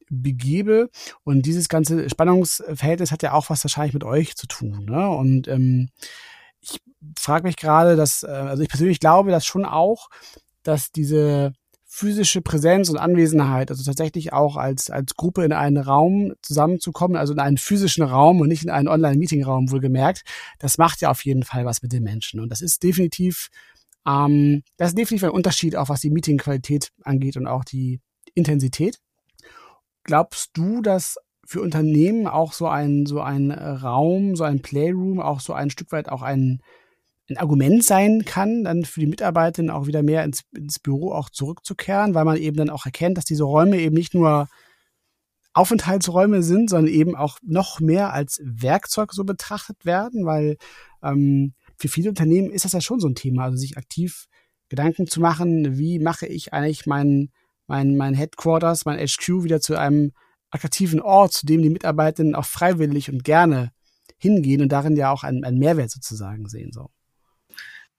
begebe. Und dieses ganze Spannungsverhältnis hat ja auch was wahrscheinlich mit euch zu tun. Ne? Und ähm, frage mich gerade, dass, äh, also ich persönlich glaube, dass schon auch, dass diese physische Präsenz und Anwesenheit, also tatsächlich auch als, als Gruppe in einen Raum zusammenzukommen, also in einen physischen Raum und nicht in einen Online-Meeting-Raum wohlgemerkt, das macht ja auf jeden Fall was mit den Menschen. Und das ist definitiv, ähm, das ist definitiv ein Unterschied, auch was die Meeting-Qualität angeht und auch die Intensität. Glaubst du, dass für Unternehmen auch so ein, so ein äh, Raum, so ein Playroom, auch so ein Stück weit auch ein, ein Argument sein kann, dann für die Mitarbeiterinnen auch wieder mehr ins, ins Büro auch zurückzukehren, weil man eben dann auch erkennt, dass diese Räume eben nicht nur Aufenthaltsräume sind, sondern eben auch noch mehr als Werkzeug so betrachtet werden, weil ähm, für viele Unternehmen ist das ja schon so ein Thema, also sich aktiv Gedanken zu machen, wie mache ich eigentlich mein, mein, mein Headquarters, mein HQ wieder zu einem attraktiven Ort, zu dem die Mitarbeitenden auch freiwillig und gerne hingehen und darin ja auch einen, einen Mehrwert sozusagen sehen. So.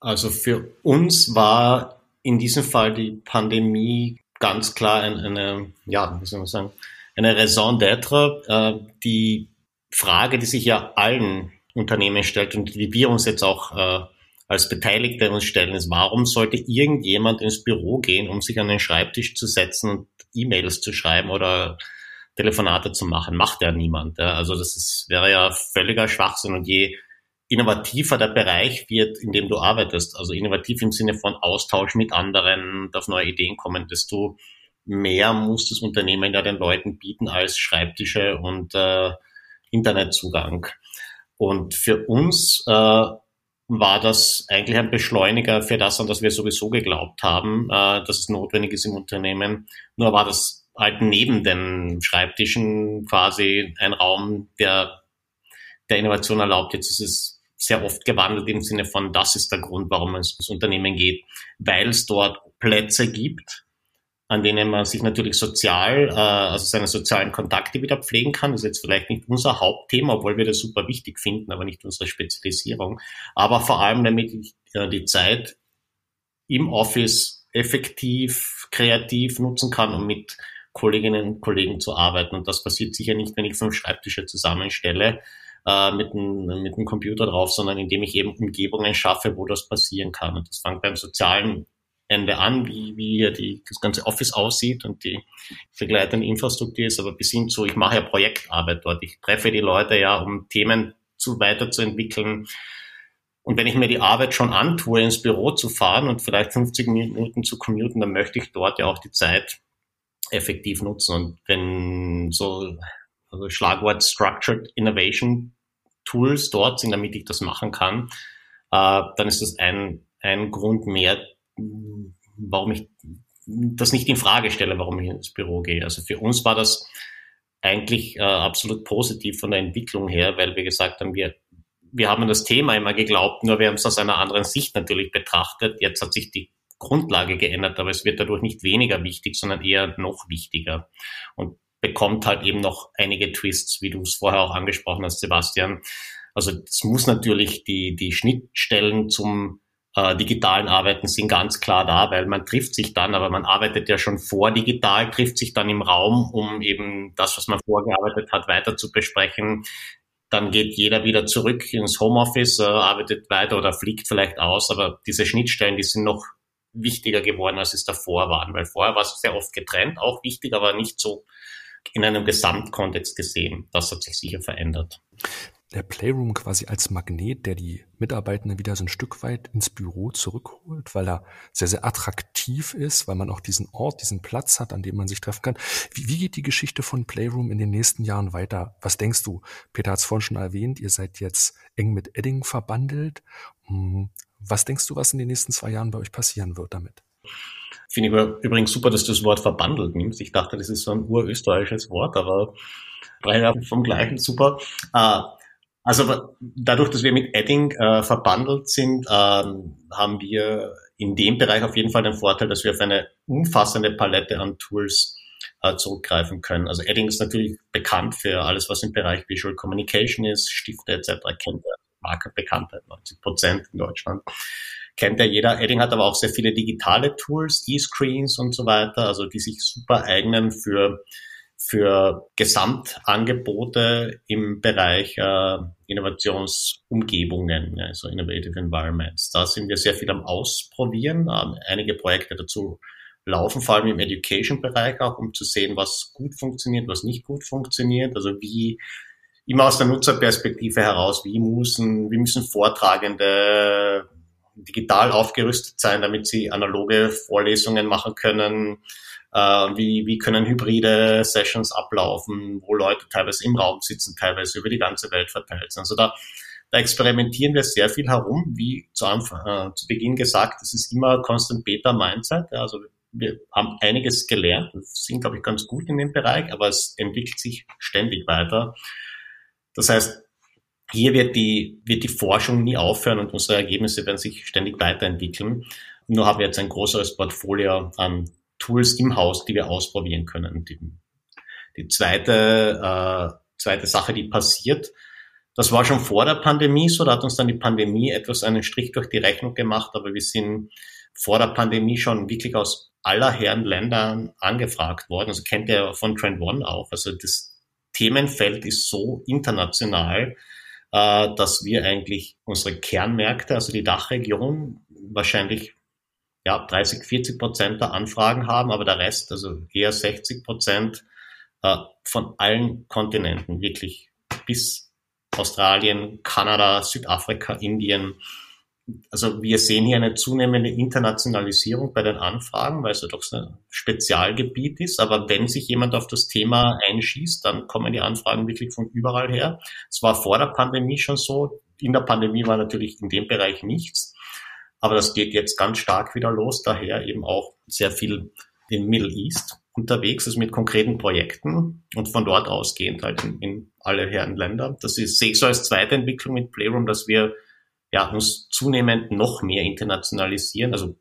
Also für uns war in diesem Fall die Pandemie ganz klar eine, eine ja, wie soll man sagen, eine Raison d'être. Äh, die Frage, die sich ja allen Unternehmen stellt und die wir uns jetzt auch äh, als Beteiligte uns stellen, ist, warum sollte irgendjemand ins Büro gehen, um sich an den Schreibtisch zu setzen und E-Mails zu schreiben oder Telefonate zu machen. Macht ja niemand. Ja. Also das ist, wäre ja völliger Schwachsinn. Und je innovativer der Bereich wird, in dem du arbeitest, also innovativ im Sinne von Austausch mit anderen, auf neue Ideen kommen, desto mehr muss das Unternehmen ja den Leuten bieten als Schreibtische und äh, Internetzugang. Und für uns äh, war das eigentlich ein Beschleuniger für das, an das wir sowieso geglaubt haben, äh, dass es notwendig ist im Unternehmen. Nur war das halt neben den Schreibtischen quasi ein Raum, der der Innovation erlaubt. Jetzt ist es sehr oft gewandelt im Sinne von, das ist der Grund, warum es das Unternehmen geht, weil es dort Plätze gibt, an denen man sich natürlich sozial, äh, also seine sozialen Kontakte wieder pflegen kann. Das ist jetzt vielleicht nicht unser Hauptthema, obwohl wir das super wichtig finden, aber nicht unsere Spezialisierung. Aber vor allem, damit ich äh, die Zeit im Office effektiv, kreativ nutzen kann, um mit Kolleginnen und Kollegen zu arbeiten. Und das passiert sicher nicht, wenn ich fünf Schreibtische zusammenstelle äh, mit, einem, mit einem Computer drauf, sondern indem ich eben Umgebungen schaffe, wo das passieren kann. Und das fängt beim sozialen Ende an, wie, wie die, das ganze Office aussieht und die begleitende Infrastruktur ist, aber bis hin zu, ich mache ja Projektarbeit dort. Ich treffe die Leute ja, um Themen zu weiterzuentwickeln. Und wenn ich mir die Arbeit schon antue, ins Büro zu fahren und vielleicht 50 Minuten zu commuten, dann möchte ich dort ja auch die Zeit effektiv nutzen. Und wenn so also Schlagwort Structured Innovation Tools dort sind, damit ich das machen kann, äh, dann ist das ein, ein Grund mehr, warum ich das nicht in Frage stelle, warum ich ins Büro gehe. Also für uns war das eigentlich äh, absolut positiv von der Entwicklung her, weil wir gesagt haben, wir, wir haben an das Thema immer geglaubt, nur wir haben es aus einer anderen Sicht natürlich betrachtet. Jetzt hat sich die Grundlage geändert, aber es wird dadurch nicht weniger wichtig, sondern eher noch wichtiger und bekommt halt eben noch einige Twists, wie du es vorher auch angesprochen hast, Sebastian. Also es muss natürlich die, die Schnittstellen zum äh, digitalen Arbeiten sind ganz klar da, weil man trifft sich dann, aber man arbeitet ja schon vor digital, trifft sich dann im Raum, um eben das, was man vorgearbeitet hat, weiter zu besprechen. Dann geht jeder wieder zurück ins Homeoffice, äh, arbeitet weiter oder fliegt vielleicht aus, aber diese Schnittstellen, die sind noch wichtiger geworden, als es davor waren, weil vorher war es sehr oft getrennt, auch wichtig, aber nicht so in einem Gesamtkontext gesehen. Das hat sich sicher verändert der Playroom quasi als Magnet, der die Mitarbeitenden wieder so ein Stück weit ins Büro zurückholt, weil er sehr, sehr attraktiv ist, weil man auch diesen Ort, diesen Platz hat, an dem man sich treffen kann. Wie, wie geht die Geschichte von Playroom in den nächsten Jahren weiter? Was denkst du? Peter hat es vorhin schon erwähnt, ihr seid jetzt eng mit Edding verbandelt. Hm, was denkst du, was in den nächsten zwei Jahren bei euch passieren wird damit? Finde ich übrigens super, dass du das Wort verbandelt nimmst. Ich dachte, das ist so ein urösterreichisches Wort, aber drei vom gleichen, super. Uh, also dadurch, dass wir mit Adding äh, verbandelt sind, ähm, haben wir in dem Bereich auf jeden Fall den Vorteil, dass wir auf eine umfassende Palette an Tools äh, zurückgreifen können. Also Adding ist natürlich bekannt für alles, was im Bereich Visual Communication ist, Stifte etc. kennt er, Marke Bekanntheit, 90 Prozent in Deutschland. Kennt ja jeder. Adding hat aber auch sehr viele digitale Tools, E-Screens und so weiter, also die sich super eignen für für Gesamtangebote im Bereich äh, Innovationsumgebungen, also Innovative Environments. Da sind wir sehr viel am Ausprobieren. Ähm, einige Projekte dazu laufen, vor allem im Education-Bereich auch, um zu sehen, was gut funktioniert, was nicht gut funktioniert. Also wie immer aus der Nutzerperspektive heraus, wie müssen, wie müssen Vortragende digital aufgerüstet sein, damit sie analoge Vorlesungen machen können, äh, wie, wie können hybride Sessions ablaufen, wo Leute teilweise im Raum sitzen, teilweise über die ganze Welt verteilt sind. Also da, da experimentieren wir sehr viel herum. Wie zu, Anfang, äh, zu Beginn gesagt, es ist immer Constant Beta Mindset. Ja, also wir haben einiges gelernt, sind, glaube ich, ganz gut in dem Bereich, aber es entwickelt sich ständig weiter. Das heißt, hier wird die, wird die Forschung nie aufhören und unsere Ergebnisse werden sich ständig weiterentwickeln. Nur haben wir jetzt ein größeres Portfolio an Tools im Haus, die wir ausprobieren können. Die, die zweite, äh, zweite Sache, die passiert, das war schon vor der Pandemie so, da hat uns dann die Pandemie etwas einen Strich durch die Rechnung gemacht, aber wir sind vor der Pandemie schon wirklich aus aller Herren Ländern angefragt worden. Also kennt ihr von Trend One auch. Also das Themenfeld ist so international, äh, dass wir eigentlich unsere Kernmärkte, also die Dachregion, wahrscheinlich ja, 30, 40 Prozent der Anfragen haben, aber der Rest, also eher 60 Prozent äh, von allen Kontinenten, wirklich bis Australien, Kanada, Südafrika, Indien. Also wir sehen hier eine zunehmende Internationalisierung bei den Anfragen, weil es ja doch so ein Spezialgebiet ist. Aber wenn sich jemand auf das Thema einschießt, dann kommen die Anfragen wirklich von überall her. Es war vor der Pandemie schon so. In der Pandemie war natürlich in dem Bereich nichts. Aber das geht jetzt ganz stark wieder los, daher eben auch sehr viel in Middle East unterwegs ist mit konkreten Projekten und von dort ausgehend halt in, in alle Herren Länder. Das ist, sehe ich so als zweite Entwicklung mit Playroom, dass wir ja, uns zunehmend noch mehr internationalisieren. Also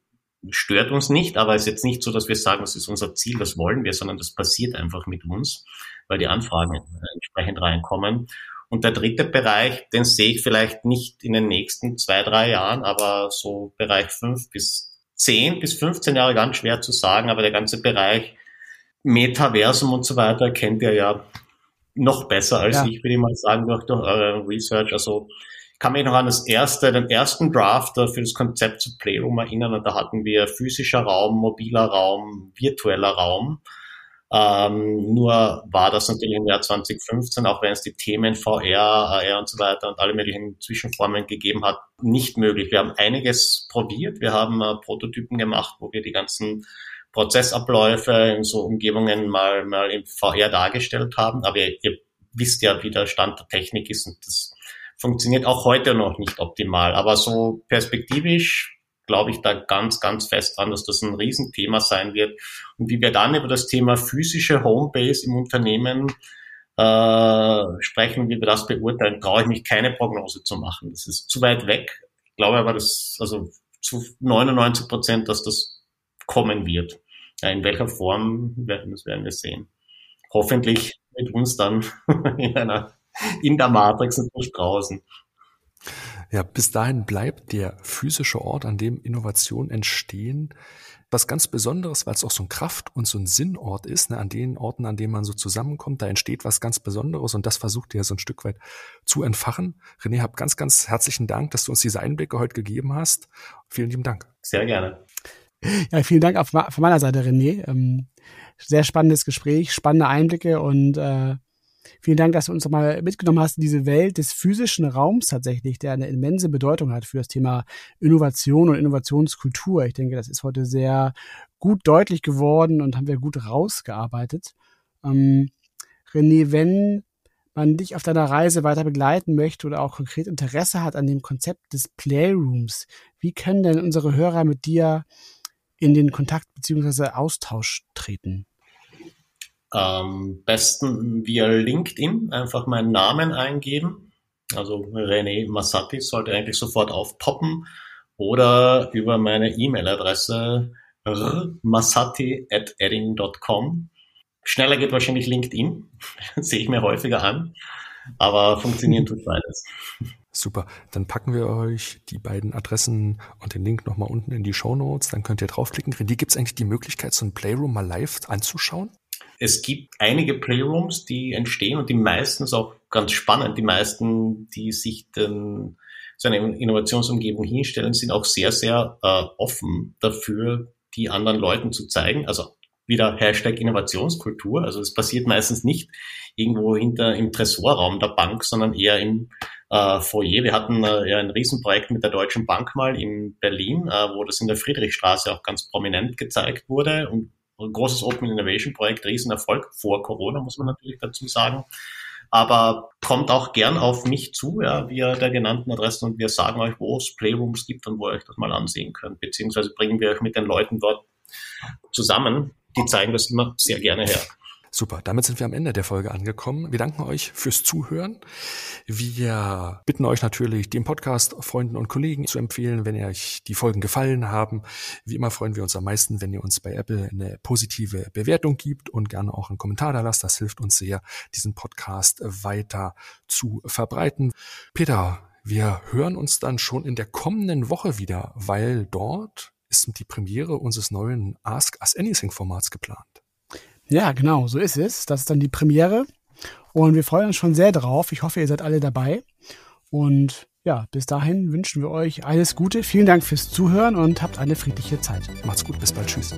stört uns nicht, aber es ist jetzt nicht so, dass wir sagen, das ist unser Ziel, das wollen wir, sondern das passiert einfach mit uns, weil die Anfragen entsprechend reinkommen. Und der dritte Bereich, den sehe ich vielleicht nicht in den nächsten zwei, drei Jahren, aber so Bereich fünf bis zehn bis 15 Jahre ganz schwer zu sagen, aber der ganze Bereich Metaversum und so weiter kennt ihr ja noch besser als ja. ich, würde ich mal sagen, durch, durch eure Research. Also kann mich noch an das erste, den ersten Draft für das Konzept zu Playroom erinnern und da hatten wir physischer Raum, mobiler Raum, virtueller Raum. Ähm, nur war das natürlich im Jahr 2015, auch wenn es die Themen VR, AR und so weiter und alle möglichen Zwischenformen gegeben hat, nicht möglich. Wir haben einiges probiert. Wir haben äh, Prototypen gemacht, wo wir die ganzen Prozessabläufe in so Umgebungen mal, mal im VR dargestellt haben. Aber ihr, ihr wisst ja, wie der Stand der Technik ist und das funktioniert auch heute noch nicht optimal. Aber so perspektivisch glaube ich da ganz, ganz fest dran, dass das ein Riesenthema sein wird. Und wie wir dann über das Thema physische Homebase im Unternehmen äh, sprechen, wie wir das beurteilen, traue ich mich keine Prognose zu machen. Das ist zu weit weg. Ich glaube aber, dass also zu 99 Prozent, dass das kommen wird. Ja, in welcher Form, das werden wir sehen. Hoffentlich mit uns dann in einer in der Matrix und nicht draußen. Ja, bis dahin bleibt der physische Ort, an dem Innovationen entstehen, was ganz Besonderes, weil es auch so ein Kraft- und so ein Sinnort ist, ne, an den Orten, an denen man so zusammenkommt, da entsteht was ganz Besonderes und das versucht ihr so ein Stück weit zu entfachen. René, hab ganz, ganz herzlichen Dank, dass du uns diese Einblicke heute gegeben hast. Vielen lieben Dank. Sehr gerne. Ja, vielen Dank von meiner Seite, René. Ähm, sehr spannendes Gespräch, spannende Einblicke und äh, Vielen Dank, dass du uns nochmal mitgenommen hast in diese Welt des physischen Raums tatsächlich, der eine immense Bedeutung hat für das Thema Innovation und Innovationskultur. Ich denke, das ist heute sehr gut deutlich geworden und haben wir gut rausgearbeitet. Ähm, René, wenn man dich auf deiner Reise weiter begleiten möchte oder auch konkret Interesse hat an dem Konzept des Playrooms, wie können denn unsere Hörer mit dir in den Kontakt beziehungsweise Austausch treten? Am besten via LinkedIn einfach meinen Namen eingeben. Also René Massati sollte eigentlich sofort aufpoppen. Oder über meine E-Mail-Adresse massati.edding.com. Schneller geht wahrscheinlich LinkedIn. Sehe ich mir häufiger an. Aber funktionieren tut beides. Super. Dann packen wir euch die beiden Adressen und den Link nochmal unten in die Show Notes. Dann könnt ihr draufklicken. René, gibt es eigentlich die Möglichkeit, so ein Playroom mal live anzuschauen? Es gibt einige Playrooms, die entstehen und die meistens auch ganz spannend. Die meisten, die sich den, so eine Innovationsumgebung hinstellen, sind auch sehr, sehr äh, offen dafür, die anderen Leuten zu zeigen. Also wieder Hashtag Innovationskultur. Also es passiert meistens nicht irgendwo hinter im Tresorraum der Bank, sondern eher im äh, Foyer. Wir hatten äh, ja ein Riesenprojekt mit der Deutschen Bank mal in Berlin, äh, wo das in der Friedrichstraße auch ganz prominent gezeigt wurde und ein großes Open Innovation Projekt, Riesenerfolg vor Corona, muss man natürlich dazu sagen. Aber kommt auch gern auf mich zu, ja, via der genannten Adressen und wir sagen euch, wo es Playrooms gibt und wo ihr euch das mal ansehen könnt. Beziehungsweise bringen wir euch mit den Leuten dort zusammen. Die zeigen das immer sehr gerne her. Super, damit sind wir am Ende der Folge angekommen. Wir danken euch fürs Zuhören. Wir bitten euch natürlich, den Podcast Freunden und Kollegen zu empfehlen, wenn euch die Folgen gefallen haben. Wie immer freuen wir uns am meisten, wenn ihr uns bei Apple eine positive Bewertung gibt und gerne auch einen Kommentar da lasst. Das hilft uns sehr, diesen Podcast weiter zu verbreiten. Peter, wir hören uns dann schon in der kommenden Woche wieder, weil dort ist die Premiere unseres neuen Ask Us Anything Formats geplant. Ja, genau, so ist es. Das ist dann die Premiere. Und wir freuen uns schon sehr drauf. Ich hoffe, ihr seid alle dabei. Und ja, bis dahin wünschen wir euch alles Gute. Vielen Dank fürs Zuhören und habt eine friedliche Zeit. Macht's gut, bis bald. Tschüss.